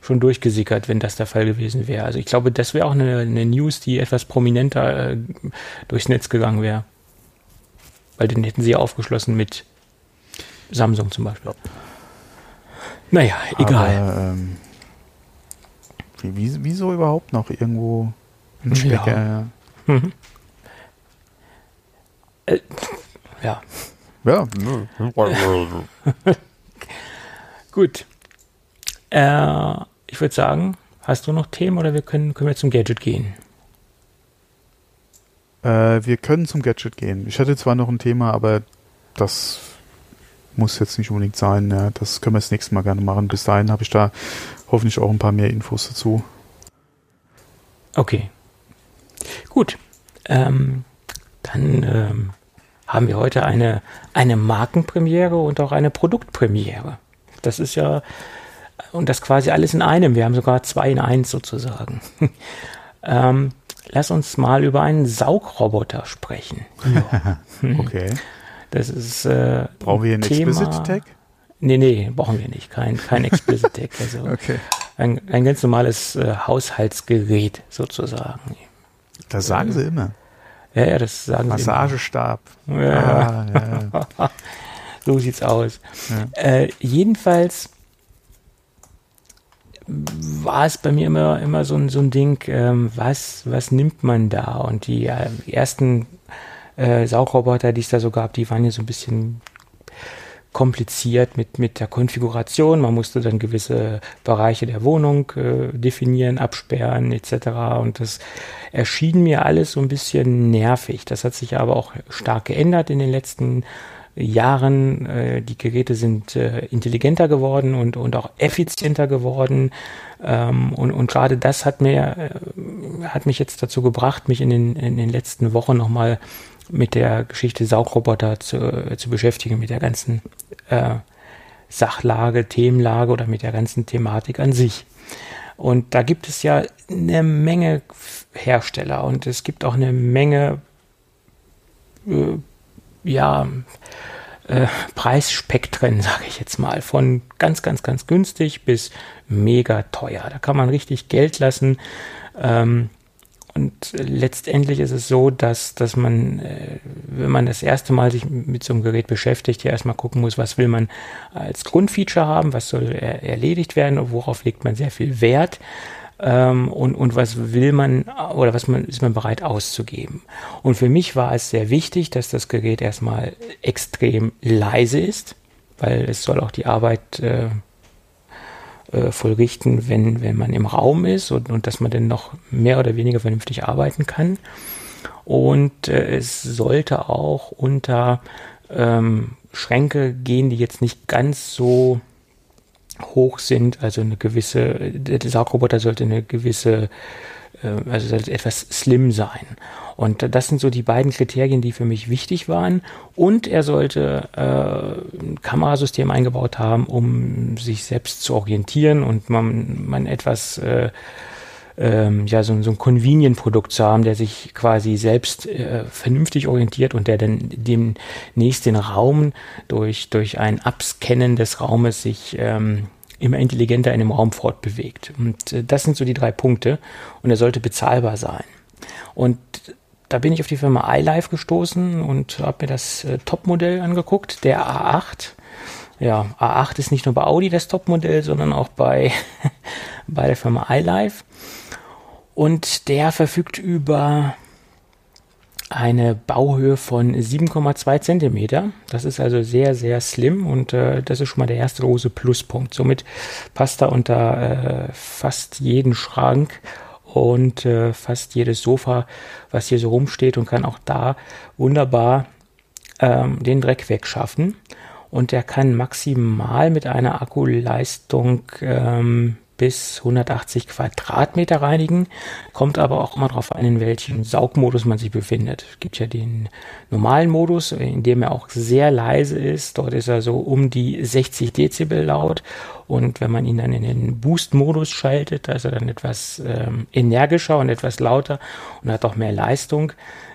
C: schon durchgesickert, wenn das der Fall gewesen wäre. Also ich glaube, das wäre auch eine, eine, News, die etwas prominenter äh, durchs Netz gegangen wäre. Weil den hätten sie ja aufgeschlossen mit Samsung zum Beispiel. Naja, egal. Aber, ähm
B: wie, wieso überhaupt noch irgendwo ein Stecker? Ja. Mhm.
C: Äh, ja.
B: Ja.
C: Gut. Äh, ich würde sagen, hast du noch Themen oder wir können, können wir zum Gadget gehen?
B: Äh, wir können zum Gadget gehen. Ich hätte zwar noch ein Thema, aber das muss jetzt nicht unbedingt sein. Ja, das können wir das nächste Mal gerne machen. Bis dahin habe ich da hoffentlich auch ein paar mehr Infos dazu.
C: Okay. Gut. Ähm, dann ähm, haben wir heute eine, eine Markenpremiere und auch eine Produktpremiere. Das ist ja, und das quasi alles in einem. Wir haben sogar zwei in eins sozusagen. ähm, lass uns mal über einen Saugroboter sprechen.
B: Okay.
C: Das ist. Äh,
B: Brauchen wir einen Explicit Tag?
C: Nee, nee, brauchen wir nicht. Kein, kein Explicit Tag. Also okay. ein, ein ganz normales äh, Haushaltsgerät sozusagen.
B: Das sagen sie immer.
C: Ja, ja, das sagen
B: Massagestab.
C: sie immer. Ja. Ah, ja. so sieht's aus. Ja. Äh, jedenfalls war es bei mir immer, immer so, ein, so ein Ding, ähm, was, was nimmt man da? Und die, äh, ersten äh, Saugroboter, die es da so gab, die waren ja so ein bisschen kompliziert mit, mit der Konfiguration. Man musste dann gewisse Bereiche der Wohnung äh, definieren, absperren etc. Und das erschien mir alles so ein bisschen nervig. Das hat sich aber auch stark geändert in den letzten Jahren. Äh, die Geräte sind äh, intelligenter geworden und, und auch effizienter geworden. Ähm, und, und gerade das hat mir, äh, hat mich jetzt dazu gebracht, mich in den, in den letzten Wochen nochmal mit der Geschichte Saugroboter zu, zu beschäftigen, mit der ganzen äh, Sachlage, Themenlage oder mit der ganzen Thematik an sich. Und da gibt es ja eine Menge Hersteller und es gibt auch eine Menge, äh, ja, äh, Preisspektren, sage ich jetzt mal, von ganz, ganz, ganz günstig bis mega teuer. Da kann man richtig Geld lassen. Ähm, und letztendlich ist es so, dass, dass man, äh, wenn man das erste Mal sich mit so einem Gerät beschäftigt, ja erstmal gucken muss, was will man als Grundfeature haben, was soll er erledigt werden und worauf legt man sehr viel Wert ähm, und, und was will man oder was man, ist man bereit auszugeben. Und für mich war es sehr wichtig, dass das Gerät erstmal extrem leise ist, weil es soll auch die Arbeit äh, vollrichten, wenn, wenn man im Raum ist und, und dass man dann noch mehr oder weniger vernünftig arbeiten kann. Und äh, es sollte auch unter ähm, Schränke gehen, die jetzt nicht ganz so hoch sind, also eine gewisse, der Saugroboter sollte eine gewisse, äh, also sollte etwas slim sein. Und das sind so die beiden Kriterien, die für mich wichtig waren. Und er sollte äh, ein Kamerasystem eingebaut haben, um sich selbst zu orientieren und man, man etwas äh, ähm, ja, so, so ein Convenient-Produkt zu haben, der sich quasi selbst äh, vernünftig orientiert und der dann demnächst den Raum durch, durch ein Abscannen des Raumes sich ähm, immer intelligenter in dem Raum fortbewegt. Und äh, das sind so die drei Punkte. Und er sollte bezahlbar sein. Und da bin ich auf die Firma iLife gestoßen und habe mir das äh, Topmodell angeguckt, der A8. Ja, A8 ist nicht nur bei Audi das Topmodell, sondern auch bei, bei der Firma iLife. Und der verfügt über eine Bauhöhe von 7,2 Zentimeter. Das ist also sehr, sehr slim und äh, das ist schon mal der erste große Pluspunkt. Somit passt er unter äh, fast jeden Schrank und äh, fast jedes Sofa, was hier so rumsteht und kann auch da wunderbar ähm, den Dreck wegschaffen. Und er kann maximal mit einer Akkuleistung ähm, bis 180 Quadratmeter reinigen. Kommt aber auch immer darauf an, in welchem Saugmodus man sich befindet. Es gibt ja den normalen Modus, in dem er auch sehr leise ist. Dort ist er so um die 60 Dezibel laut. Und wenn man ihn dann in den Boost-Modus schaltet, da ist er dann etwas ähm, energischer und etwas lauter und hat auch mehr Leistung.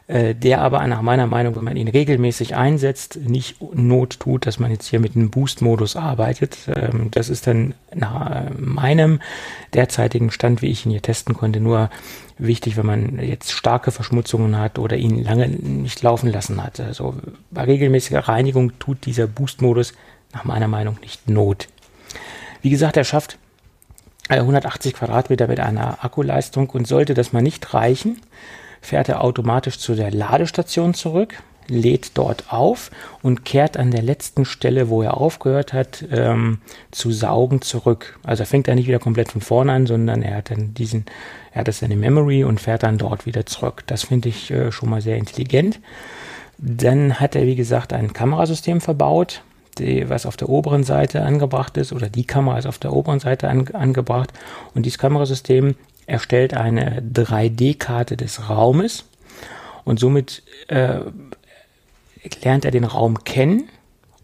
C: Äh, der aber nach meiner Meinung, wenn man ihn regelmäßig einsetzt, nicht Not tut, dass man jetzt hier mit einem Boost-Modus arbeitet. Ähm, das ist dann nach meinem derzeitigen Stand, wie ich ihn hier testen konnte, nur wichtig, wenn man jetzt starke Verschmutzungen hat oder ihn lange nicht laufen lassen hat. Also bei regelmäßiger Reinigung tut dieser Boost-Modus nach meiner Meinung nicht Not. Wie gesagt, er schafft 180 äh, Quadratmeter mit einer Akkuleistung und sollte das mal nicht reichen, fährt er automatisch zu der Ladestation zurück, lädt dort auf und kehrt an der letzten Stelle, wo er aufgehört hat, ähm, zu saugen zurück. Also er fängt da nicht wieder komplett von vorne an, sondern er hat dann diesen, er hat das in Memory und fährt dann dort wieder zurück. Das finde ich äh, schon mal sehr intelligent. Dann hat er, wie gesagt, ein Kamerasystem verbaut, die, was auf der oberen Seite angebracht ist, oder die Kamera ist auf der oberen Seite an, angebracht. Und dieses Kamerasystem erstellt eine 3D-Karte des Raumes und somit äh, lernt er den Raum kennen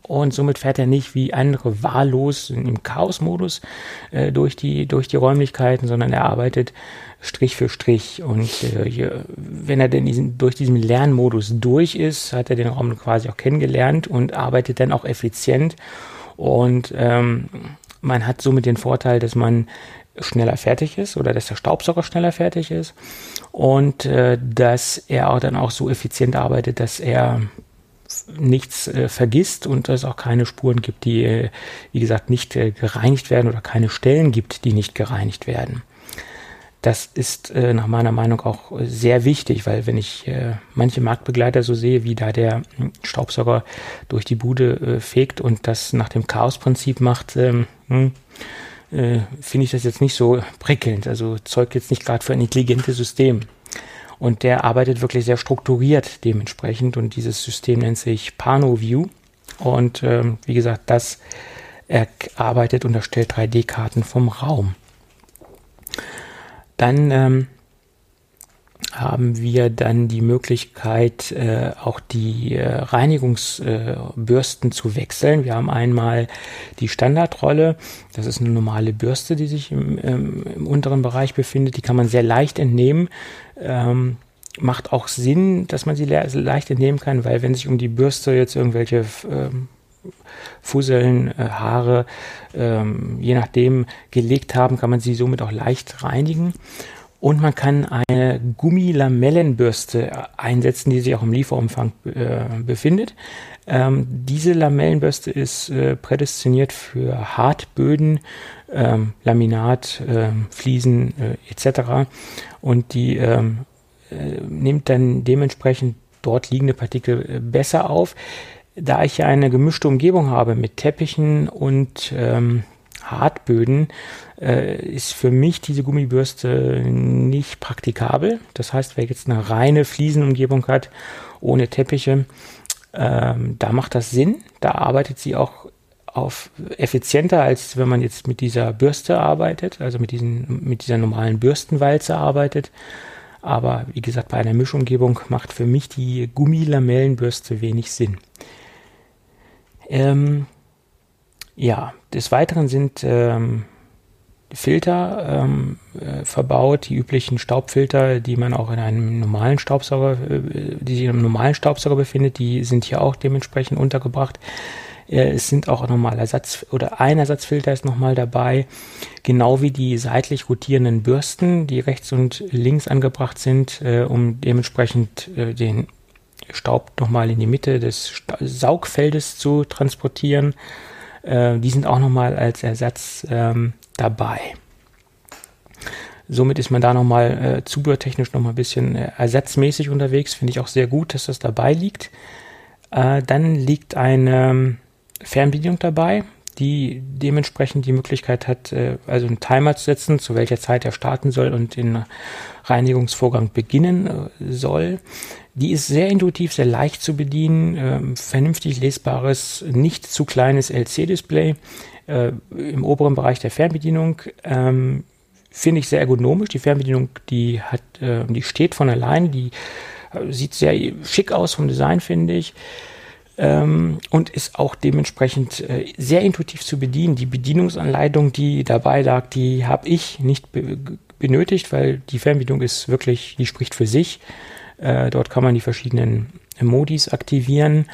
C: und somit fährt er nicht wie andere wahllos im Chaos-Modus äh, durch, die, durch die Räumlichkeiten, sondern er arbeitet Strich für Strich. Und äh, wenn er denn diesen, durch diesen Lernmodus durch ist, hat er den Raum quasi auch kennengelernt und arbeitet dann auch effizient. Und ähm, man hat somit den Vorteil, dass man schneller fertig ist oder dass der Staubsauger schneller fertig ist und äh, dass er auch dann auch so effizient arbeitet, dass er nichts äh, vergisst und es auch keine Spuren gibt, die, äh, wie gesagt, nicht äh, gereinigt werden oder keine Stellen gibt, die nicht gereinigt werden. Das ist äh, nach meiner Meinung auch sehr wichtig, weil wenn ich äh, manche Marktbegleiter so sehe, wie da der hm, Staubsauger durch die Bude fegt und das nach dem Chaosprinzip macht, ähm, hm, äh, finde ich das jetzt nicht so prickelnd. Also zeugt jetzt nicht gerade für ein intelligentes System. Und der arbeitet wirklich sehr strukturiert dementsprechend. Und dieses System nennt sich PanoView. Und ähm, wie gesagt, das er arbeitet und erstellt 3D-Karten vom Raum. Dann ähm, haben wir dann die Möglichkeit, äh, auch die äh, Reinigungsbürsten äh, zu wechseln. Wir haben einmal die Standardrolle. Das ist eine normale Bürste, die sich im, ähm, im unteren Bereich befindet. Die kann man sehr leicht entnehmen. Ähm, macht auch Sinn, dass man sie le leicht entnehmen kann, weil wenn sich um die Bürste jetzt irgendwelche ähm, Fusseln, äh, Haare, ähm, je nachdem gelegt haben, kann man sie somit auch leicht reinigen. Und man kann eine Gummilamellenbürste einsetzen, die sich auch im Lieferumfang äh, befindet. Ähm, diese Lamellenbürste ist äh, prädestiniert für Hartböden, ähm, Laminat, ähm, Fliesen äh, etc. Und die ähm, äh, nimmt dann dementsprechend dort liegende Partikel äh, besser auf. Da ich ja eine gemischte Umgebung habe mit Teppichen und ähm, Hartböden äh, ist für mich diese Gummibürste nicht praktikabel. Das heißt, wer jetzt eine reine Fliesenumgebung hat, ohne Teppiche, ähm, da macht das Sinn. Da arbeitet sie auch auf effizienter, als wenn man jetzt mit dieser Bürste arbeitet, also mit, diesen, mit dieser normalen Bürstenwalze arbeitet. Aber wie gesagt, bei einer Mischumgebung macht für mich die Gummilamellenbürste wenig Sinn. Ähm, ja, des Weiteren sind ähm, Filter ähm, äh, verbaut, die üblichen Staubfilter, die man auch in einem normalen Staubsauger, äh, die sich in einem normalen Staubsauger befindet, die sind hier auch dementsprechend untergebracht. Äh, es sind auch nochmal Ersatz oder ein Ersatzfilter ist nochmal dabei, genau wie die seitlich rotierenden Bürsten, die rechts und links angebracht sind, äh, um dementsprechend äh, den Staub nochmal in die Mitte des Sta Saugfeldes zu transportieren. Äh, die sind auch nochmal als Ersatz ähm, dabei. Somit ist man da nochmal äh, zubehörtechnisch nochmal ein bisschen äh, ersatzmäßig unterwegs. Finde ich auch sehr gut, dass das dabei liegt. Äh, dann liegt eine ähm, Fernbedienung dabei, die dementsprechend die Möglichkeit hat, äh, also einen Timer zu setzen, zu welcher Zeit er starten soll und den Reinigungsvorgang beginnen äh, soll. Die ist sehr intuitiv, sehr leicht zu bedienen, äh, vernünftig lesbares, nicht zu kleines LC-Display äh, im oberen Bereich der Fernbedienung. Ähm, Finde ich sehr ergonomisch. Die Fernbedienung, die hat, äh, die steht von allein, die äh, sieht sehr schick aus vom Design, finde ich. Ähm, und ist auch dementsprechend äh, sehr intuitiv zu bedienen. Die Bedienungsanleitung, die dabei lag, die habe ich nicht be benötigt, weil die Fernbedienung ist wirklich, die spricht für sich. Äh, dort kann man die verschiedenen Modis aktivieren.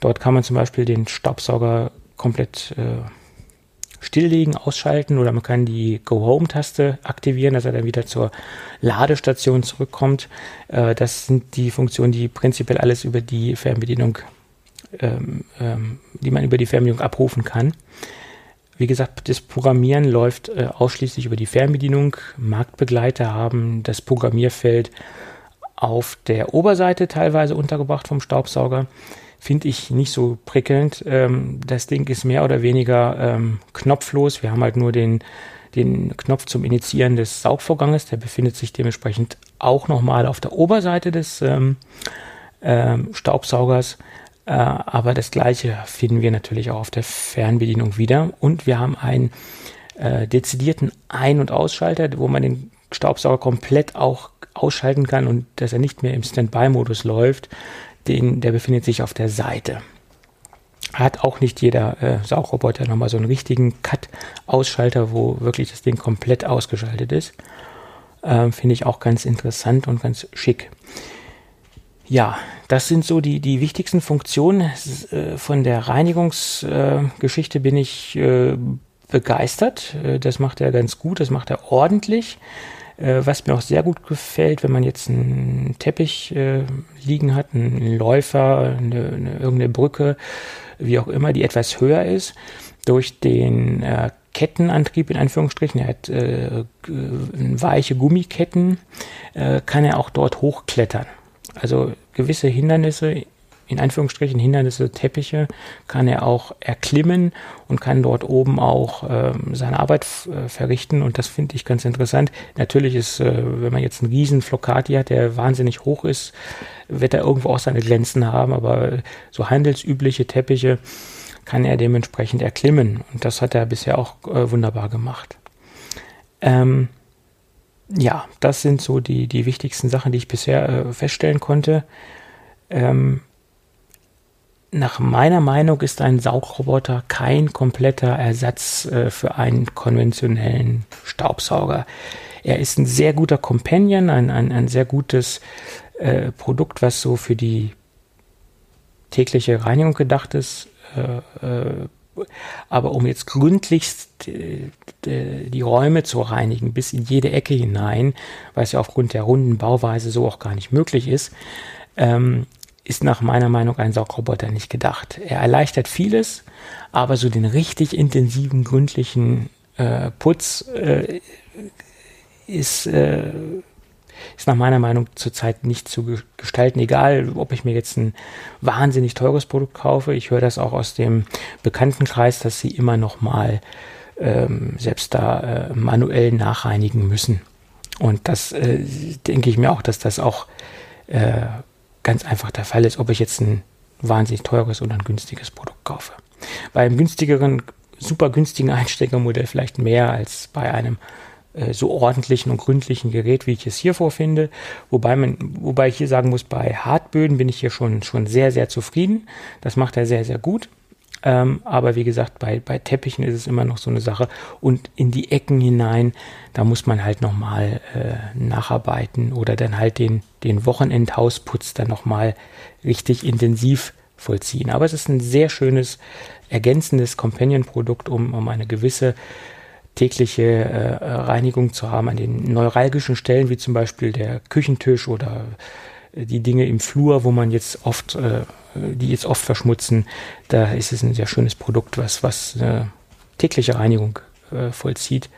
C: Dort kann man zum Beispiel den Staubsauger komplett äh, stilllegen, ausschalten oder man kann die Go-Home-Taste aktivieren, dass er dann wieder zur Ladestation zurückkommt. Äh, das sind die Funktionen, die prinzipiell alles über die Fernbedienung, ähm, ähm, die man über die Fernbedienung abrufen kann. Wie gesagt, das Programmieren läuft äh, ausschließlich über die Fernbedienung. Marktbegleiter haben das Programmierfeld auf der Oberseite teilweise untergebracht vom Staubsauger finde ich nicht so prickelnd. Ähm, das Ding ist mehr oder weniger ähm, knopflos. Wir haben halt nur den, den Knopf zum Initiieren des Saugvorganges. Der befindet sich dementsprechend auch nochmal auf der Oberseite des ähm, ähm, Staubsaugers. Äh, aber das gleiche finden wir natürlich auch auf der Fernbedienung wieder. Und wir haben einen äh, dezidierten Ein- und Ausschalter, wo man den Staubsauger komplett auch ausschalten kann und dass er nicht mehr im Standby-Modus läuft den, der befindet sich auf der Seite. Hat auch nicht jeder äh, Saugroboter nochmal so einen richtigen Cut-Ausschalter, wo wirklich das Ding komplett ausgeschaltet ist. Ähm, Finde ich auch ganz interessant und ganz schick. Ja, das sind so die, die wichtigsten Funktionen. Äh, von der Reinigungsgeschichte äh, bin ich äh, begeistert. Äh, das macht er ganz gut, das macht er ordentlich. Äh, was mir auch sehr gut gefällt, wenn man jetzt einen Teppich äh, liegen hat, einen Läufer, eine, eine, irgendeine Brücke, wie auch immer, die etwas höher ist, durch den äh, Kettenantrieb in Anführungsstrichen, er hat äh, weiche Gummiketten, äh, kann er auch dort hochklettern. Also gewisse Hindernisse in Anführungsstrichen Hindernisse, Teppiche, kann er auch erklimmen und kann dort oben auch äh, seine Arbeit äh, verrichten. Und das finde ich ganz interessant. Natürlich ist, äh, wenn man jetzt einen riesen Flocati hat, der wahnsinnig hoch ist, wird er irgendwo auch seine Grenzen haben. Aber so handelsübliche Teppiche kann er dementsprechend erklimmen. Und das hat er bisher auch äh, wunderbar gemacht. Ähm, ja, das sind so die, die wichtigsten Sachen, die ich bisher äh, feststellen konnte. Ähm, nach meiner Meinung ist ein Saugroboter kein kompletter Ersatz äh, für einen konventionellen Staubsauger. Er ist ein sehr guter Companion, ein, ein, ein sehr gutes äh, Produkt, was so für die tägliche Reinigung gedacht ist. Äh, äh aber um jetzt gründlichst äh, die Räume zu reinigen, bis in jede Ecke hinein, was ja aufgrund der runden Bauweise so auch gar nicht möglich ist, ähm, ist nach meiner Meinung ein Saugroboter nicht gedacht. Er erleichtert vieles, aber so den richtig intensiven, gründlichen äh, Putz äh, ist, äh, ist nach meiner Meinung zurzeit nicht zu gestalten. Egal, ob ich mir jetzt ein wahnsinnig teures Produkt kaufe. Ich höre das auch aus dem Bekanntenkreis, dass sie immer noch mal ähm, selbst da äh, manuell nachreinigen müssen. Und das äh, denke ich mir auch, dass das auch äh, ganz einfach der Fall ist, ob ich jetzt ein wahnsinnig teures oder ein günstiges Produkt kaufe. Bei einem günstigeren, super günstigen Einsteigermodell vielleicht mehr als bei einem äh, so ordentlichen und gründlichen Gerät, wie ich es hier vorfinde. Wobei man, wobei ich hier sagen muss, bei Hartböden bin ich hier schon, schon sehr, sehr zufrieden. Das macht er sehr, sehr gut. Ähm, aber wie gesagt, bei, bei Teppichen ist es immer noch so eine Sache. Und in die Ecken hinein, da muss man halt nochmal äh, nacharbeiten oder dann halt den, den Wochenendhausputz dann nochmal richtig intensiv vollziehen. Aber es ist ein sehr schönes, ergänzendes Companion-Produkt, um, um eine gewisse tägliche äh, Reinigung zu haben an den neuralgischen Stellen, wie zum Beispiel der Küchentisch oder die Dinge im Flur, wo man jetzt oft, äh, die jetzt oft verschmutzen. Da ist es ein sehr schönes Produkt, was, was äh, tägliche Reinigung äh, vollzieht.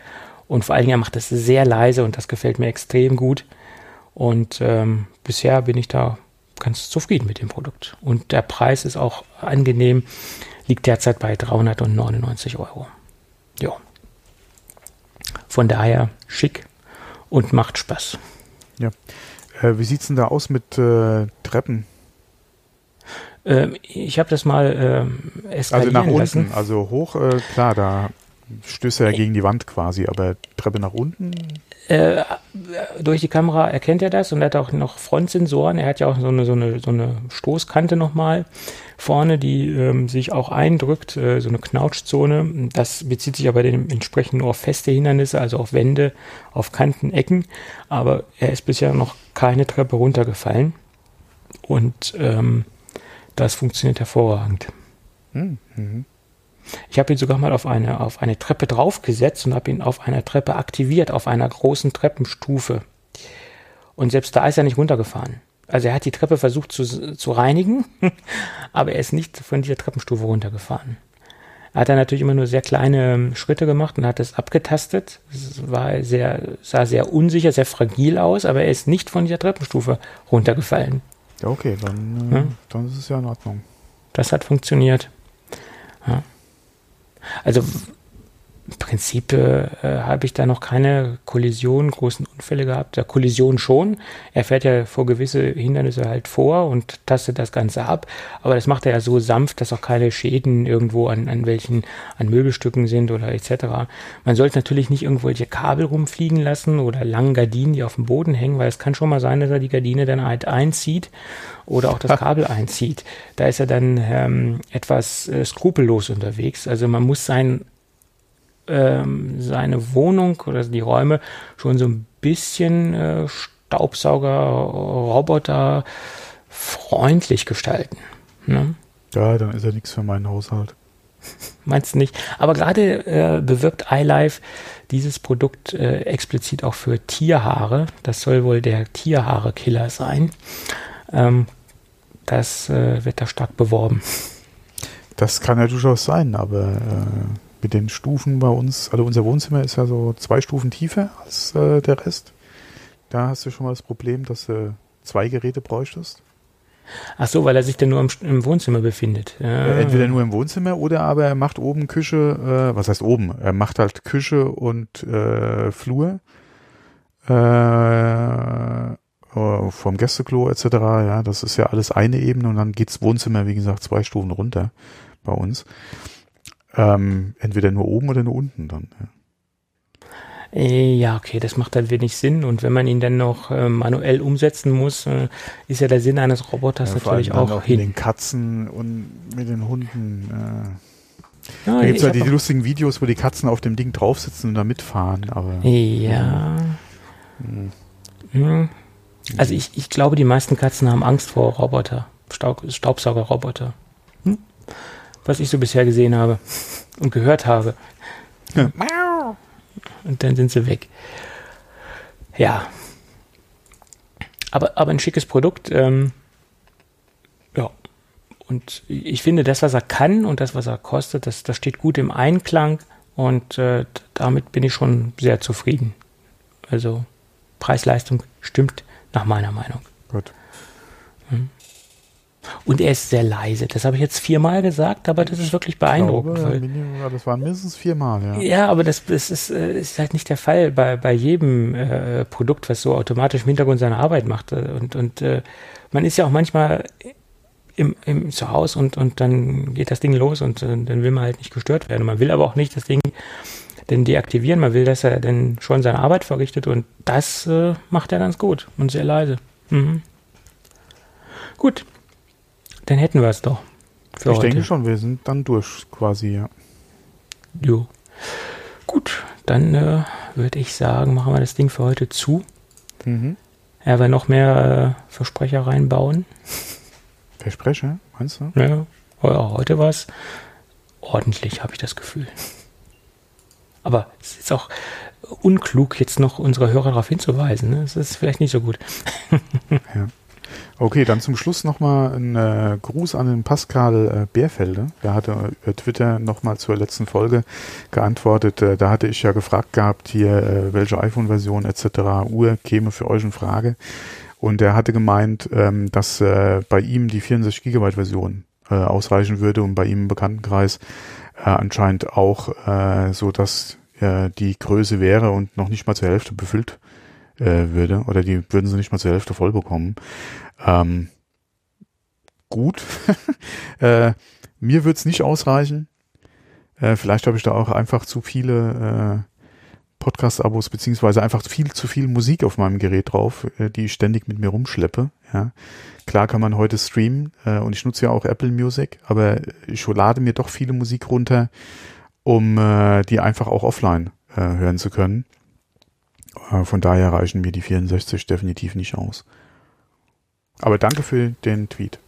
C: Und vor allen Dingen, er macht das sehr leise und das gefällt mir extrem gut. Und ähm, bisher bin ich da ganz zufrieden mit dem Produkt. Und der Preis ist auch angenehm, liegt derzeit bei 399 Euro. Ja. Von daher schick und macht Spaß.
B: Ja. Äh, wie es denn da aus mit äh, Treppen?
C: Ähm, ich habe das mal ähm, eskalieren
B: Also nach
C: lassen.
B: unten, also hoch, äh, klar, da stößt er ja gegen die Wand quasi, aber Treppe nach unten?
C: Äh, durch die Kamera erkennt er das und er hat auch noch Frontsensoren. Er hat ja auch so eine, so eine, so eine Stoßkante nochmal vorne, die ähm, sich auch eindrückt, äh, so eine Knautschzone. Das bezieht sich aber dementsprechend nur auf feste Hindernisse, also auf Wände, auf Kanten, Ecken. Aber er ist bisher noch keine Treppe runtergefallen. Und ähm, das funktioniert hervorragend.
B: Hm, mhm.
C: Ich habe ihn sogar mal auf eine, auf eine Treppe draufgesetzt und habe ihn auf einer Treppe aktiviert, auf einer großen Treppenstufe. Und selbst da ist er nicht runtergefahren. Also er hat die Treppe versucht zu, zu reinigen, aber er ist nicht von dieser Treppenstufe runtergefahren. Er hat dann natürlich immer nur sehr kleine ähm, Schritte gemacht und hat es abgetastet. Es war sehr, sah sehr unsicher, sehr fragil aus, aber er ist nicht von dieser Treppenstufe runtergefallen.
B: Ja, okay, dann, äh,
C: Ja.
B: dann ist es ja in Ordnung.
C: Das hat funktioniert. Ja. Also im Prinzip äh, habe ich da noch keine Kollision, großen Unfälle gehabt. Der Kollision schon. Er fährt ja vor gewisse Hindernisse halt vor und tastet das Ganze ab. Aber das macht er ja so sanft, dass auch keine Schäden irgendwo an, an welchen, an Möbelstücken sind oder etc. Man sollte natürlich nicht irgendwelche Kabel rumfliegen lassen oder lange Gardinen, die auf dem Boden hängen, weil es kann schon mal sein, dass er die Gardine dann halt einzieht oder auch das Kabel einzieht. Da ist er dann ähm, etwas äh, skrupellos unterwegs. Also man muss sein, ähm, seine Wohnung oder die Räume schon so ein bisschen äh, Staubsauger, Roboter freundlich gestalten. Ne?
B: Ja, dann ist ja nichts für meinen Haushalt.
C: Meinst du nicht? Aber gerade äh, bewirbt iLife dieses Produkt äh, explizit auch für Tierhaare. Das soll wohl der Tierhaare-Killer sein. Ähm, das äh, wird da stark beworben.
B: Das kann ja durchaus sein, aber äh, mit den Stufen bei uns, also unser Wohnzimmer ist ja so zwei Stufen tiefer als äh, der Rest. Da hast du schon mal das Problem, dass du zwei Geräte bräuchtest.
C: Ach so, weil er sich dann nur im, im Wohnzimmer befindet. Ja.
B: Äh, Entweder nur im Wohnzimmer oder aber er macht oben Küche, äh, was heißt oben? Er macht halt Küche und äh, Flur äh, äh, vom Gästeklo etc. Ja, das ist ja alles eine Ebene und dann geht's Wohnzimmer, wie gesagt, zwei Stufen runter bei uns. Ähm, entweder nur oben oder nur unten dann. Ja.
C: Äh, Ja, okay, das macht dann wenig Sinn. Und wenn man ihn dann noch äh, manuell umsetzen muss, äh, ist ja der Sinn eines Roboters
B: Ja,
C: natürlich auch
B: mit
C: hin.
B: den Katzen und mit den Hunden. Äh.
C: Ja,
B: Da gibt's
C: ich
B: ja die lustigen Videos, wo die Katzen auf dem Ding drauf sitzen und da mitfahren, aber
C: auch- ja.
B: hm.
C: Hm. Also ich, ich glaube, die meisten Katzen haben Angst vor Roboter, Staub, Staubsaugerroboter. Hm? Was ich so bisher gesehen habe und gehört habe.
B: Ja.
C: Und dann sind sie weg. Ja. Aber, aber ein schickes Produkt. Ähm, ja. Und ich finde, das, was er kann und das, was er kostet, das, das steht gut im Einklang. Und äh, damit bin ich schon sehr zufrieden. Also Preis-Leistung stimmt nach meiner Meinung.
B: gut.
C: Und er ist sehr leise. Das habe ich jetzt viermal gesagt, aber das ist wirklich beeindruckend.
B: Ich glaube, das waren mindestens viermal, ja.
C: ja, aber das, das ist, äh, ist halt nicht der Fall bei, bei jedem äh, Produkt, was so automatisch im Hintergrund seine Arbeit macht. Äh, Und, und äh, man ist ja auch manchmal im, im Zuhause und, und dann geht das Ding los und, äh, dann will man halt nicht gestört werden. Man will aber auch nicht das Ding denn deaktivieren. Man will, dass er dann schon seine Arbeit verrichtet und das äh, macht er ganz gut und sehr leise. Mhm. Gut, dann hätten wir es doch.
B: Ich
C: heute.
B: denke schon, wir sind dann durch quasi, ja.
C: Jo. Gut, dann äh, würde ich sagen, machen wir das Ding für heute zu.
B: Mhm.
C: Er will noch mehr äh, Versprecher reinbauen.
B: Versprecher, Meinst du?
C: Ja, heute war es ordentlich, habe ich das Gefühl. Aber es ist auch unklug, jetzt noch unsere Hörer darauf hinzuweisen. Ne? Das ist vielleicht nicht so gut.
B: ja. Okay, dann zum Schluss nochmal ein äh, Gruß an den Pascal äh, Bärfelde. Der hatte äh, Twitter nochmal zur letzten Folge geantwortet. Äh, da hatte ich ja gefragt gehabt, hier, äh, welche iPhone-Version etc. Uhr käme für euch in Frage. Und er hatte gemeint, ähm, dass äh, bei ihm die 64 Gigabyte Version äh, ausreichen würde und bei ihm im Bekanntenkreis äh, anscheinend auch äh, so, dass äh, die Größe wäre und noch nicht mal zur Hälfte befüllt äh, würde oder die würden sie nicht mal zur Hälfte voll bekommen. Ähm, gut. äh, mir wird's nicht ausreichen. Äh, vielleicht habe ich da auch einfach zu viele äh, Podcast-Abos beziehungsweise einfach viel zu viel Musik auf meinem Gerät drauf, äh, die ich ständig mit mir rumschleppe. Ja. Klar kann man heute streamen äh, und ich nutze ja auch Apple Music, aber ich lade mir doch viele Musik runter, um äh, die einfach auch offline äh, hören zu können. Äh, von daher reichen mir die 64 definitiv nicht aus. Aber danke für den Tweet.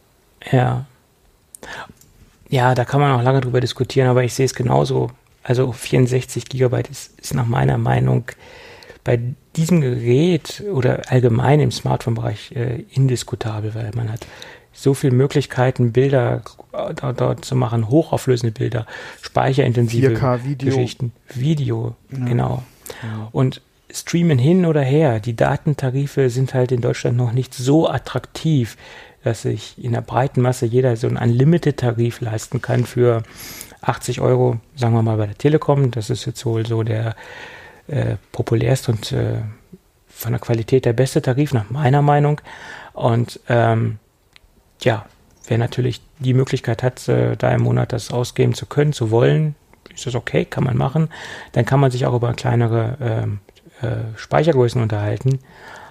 C: Ja. Ja, da kann man auch lange drüber diskutieren, aber ich sehe es genauso. Also 64 Gigabyte ist, ist nach meiner Meinung bei diesem Gerät oder allgemein im Smartphone-Bereich äh, indiskutabel, weil man hat so viele Möglichkeiten, Bilder dort, dort zu machen, hochauflösende Bilder, speicherintensive
B: 4K Video.
C: Geschichten, Video, ja. genau. Ja. Und streamen hin oder her, die Datentarife sind halt in Deutschland noch nicht so attraktiv, dass sich in der breiten Masse jeder so einen Unlimited-Tarif leisten kann für 80 Euro, sagen wir mal bei der Telekom. Das ist jetzt wohl so der äh, populärste und äh, von der Qualität der beste Tarif, nach meiner Meinung. Und ähm, ja, wer natürlich die Möglichkeit hat, äh, da im Monat das ausgeben zu können, zu wollen, ist das okay, kann man machen. Dann kann man sich auch über kleinere ähm, äh, Speichergrößen unterhalten.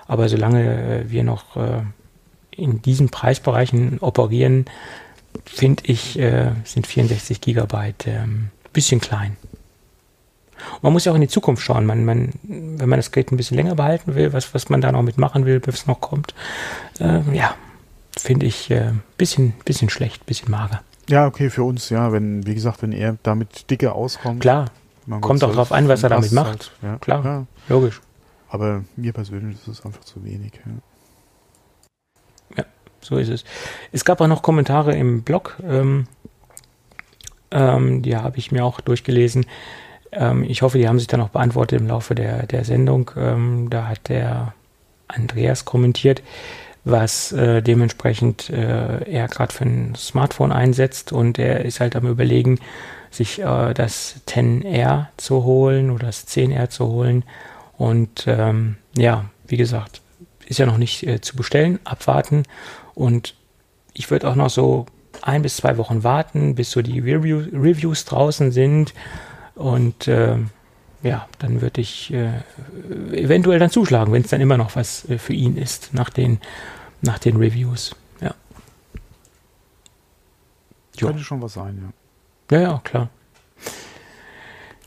C: Aber solange äh, wir noch äh, in diesen Preisbereichen operieren, finde ich, äh, sind 64 Gigabyte ein bisschen klein. Und man muss ja auch in die Zukunft schauen. Man, man, wenn man das Gerät ein bisschen länger behalten will, was, was man da noch mitmachen will, bis es noch kommt, ja, finde ich ein bisschen, bisschen schlecht, bisschen mager.
B: Ja, okay, für uns, ja, wenn, wie gesagt, wenn er damit dicke auskommt.
C: Klar. Kommt auch drauf an, was er damit macht. Halt,
B: ja. Klar,
C: ja. Logisch.
B: Aber mir persönlich ist es einfach zu wenig.
C: Ja. ja, so ist es. Es gab auch noch Kommentare im Blog. Ähm, ähm, die habe ich mir auch durchgelesen. Ähm, ich hoffe, die haben sich dann auch beantwortet im Laufe der, der Sendung. Ähm, da hat der Andreas kommentiert, was äh, dementsprechend äh, er gerade für ein Smartphone einsetzt und er ist halt am überlegen, sich äh, das 10R zu holen oder das 10R zu holen. Und ähm, ja, wie gesagt, ist ja noch nicht äh, zu bestellen, abwarten. Und ich würde auch noch so ein bis zwei Wochen warten, bis so die Review, Reviews draußen sind. Und äh, ja, dann würde ich äh, eventuell dann zuschlagen, wenn es dann immer noch was äh, für ihn ist nach den, nach den Reviews. Ja.
B: Könnte schon was sein, ja.
C: Ja, ja, klar.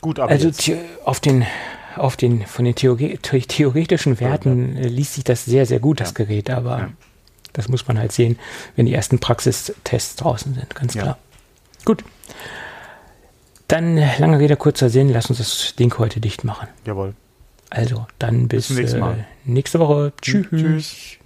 B: Gut, aber
C: also auf den auf den von den Theori theoretischen Werten ja, ja. liest sich das sehr sehr gut das Gerät, aber ja. das muss man halt sehen, wenn die ersten Praxistests draußen sind, ganz klar. Gut. Dann lange Rede kurzer Sinn, lass uns das Ding heute dicht machen.
B: Jawohl.
C: Also, dann bis, bis
B: äh,
C: nächste Woche. Tschüss. Tschüss.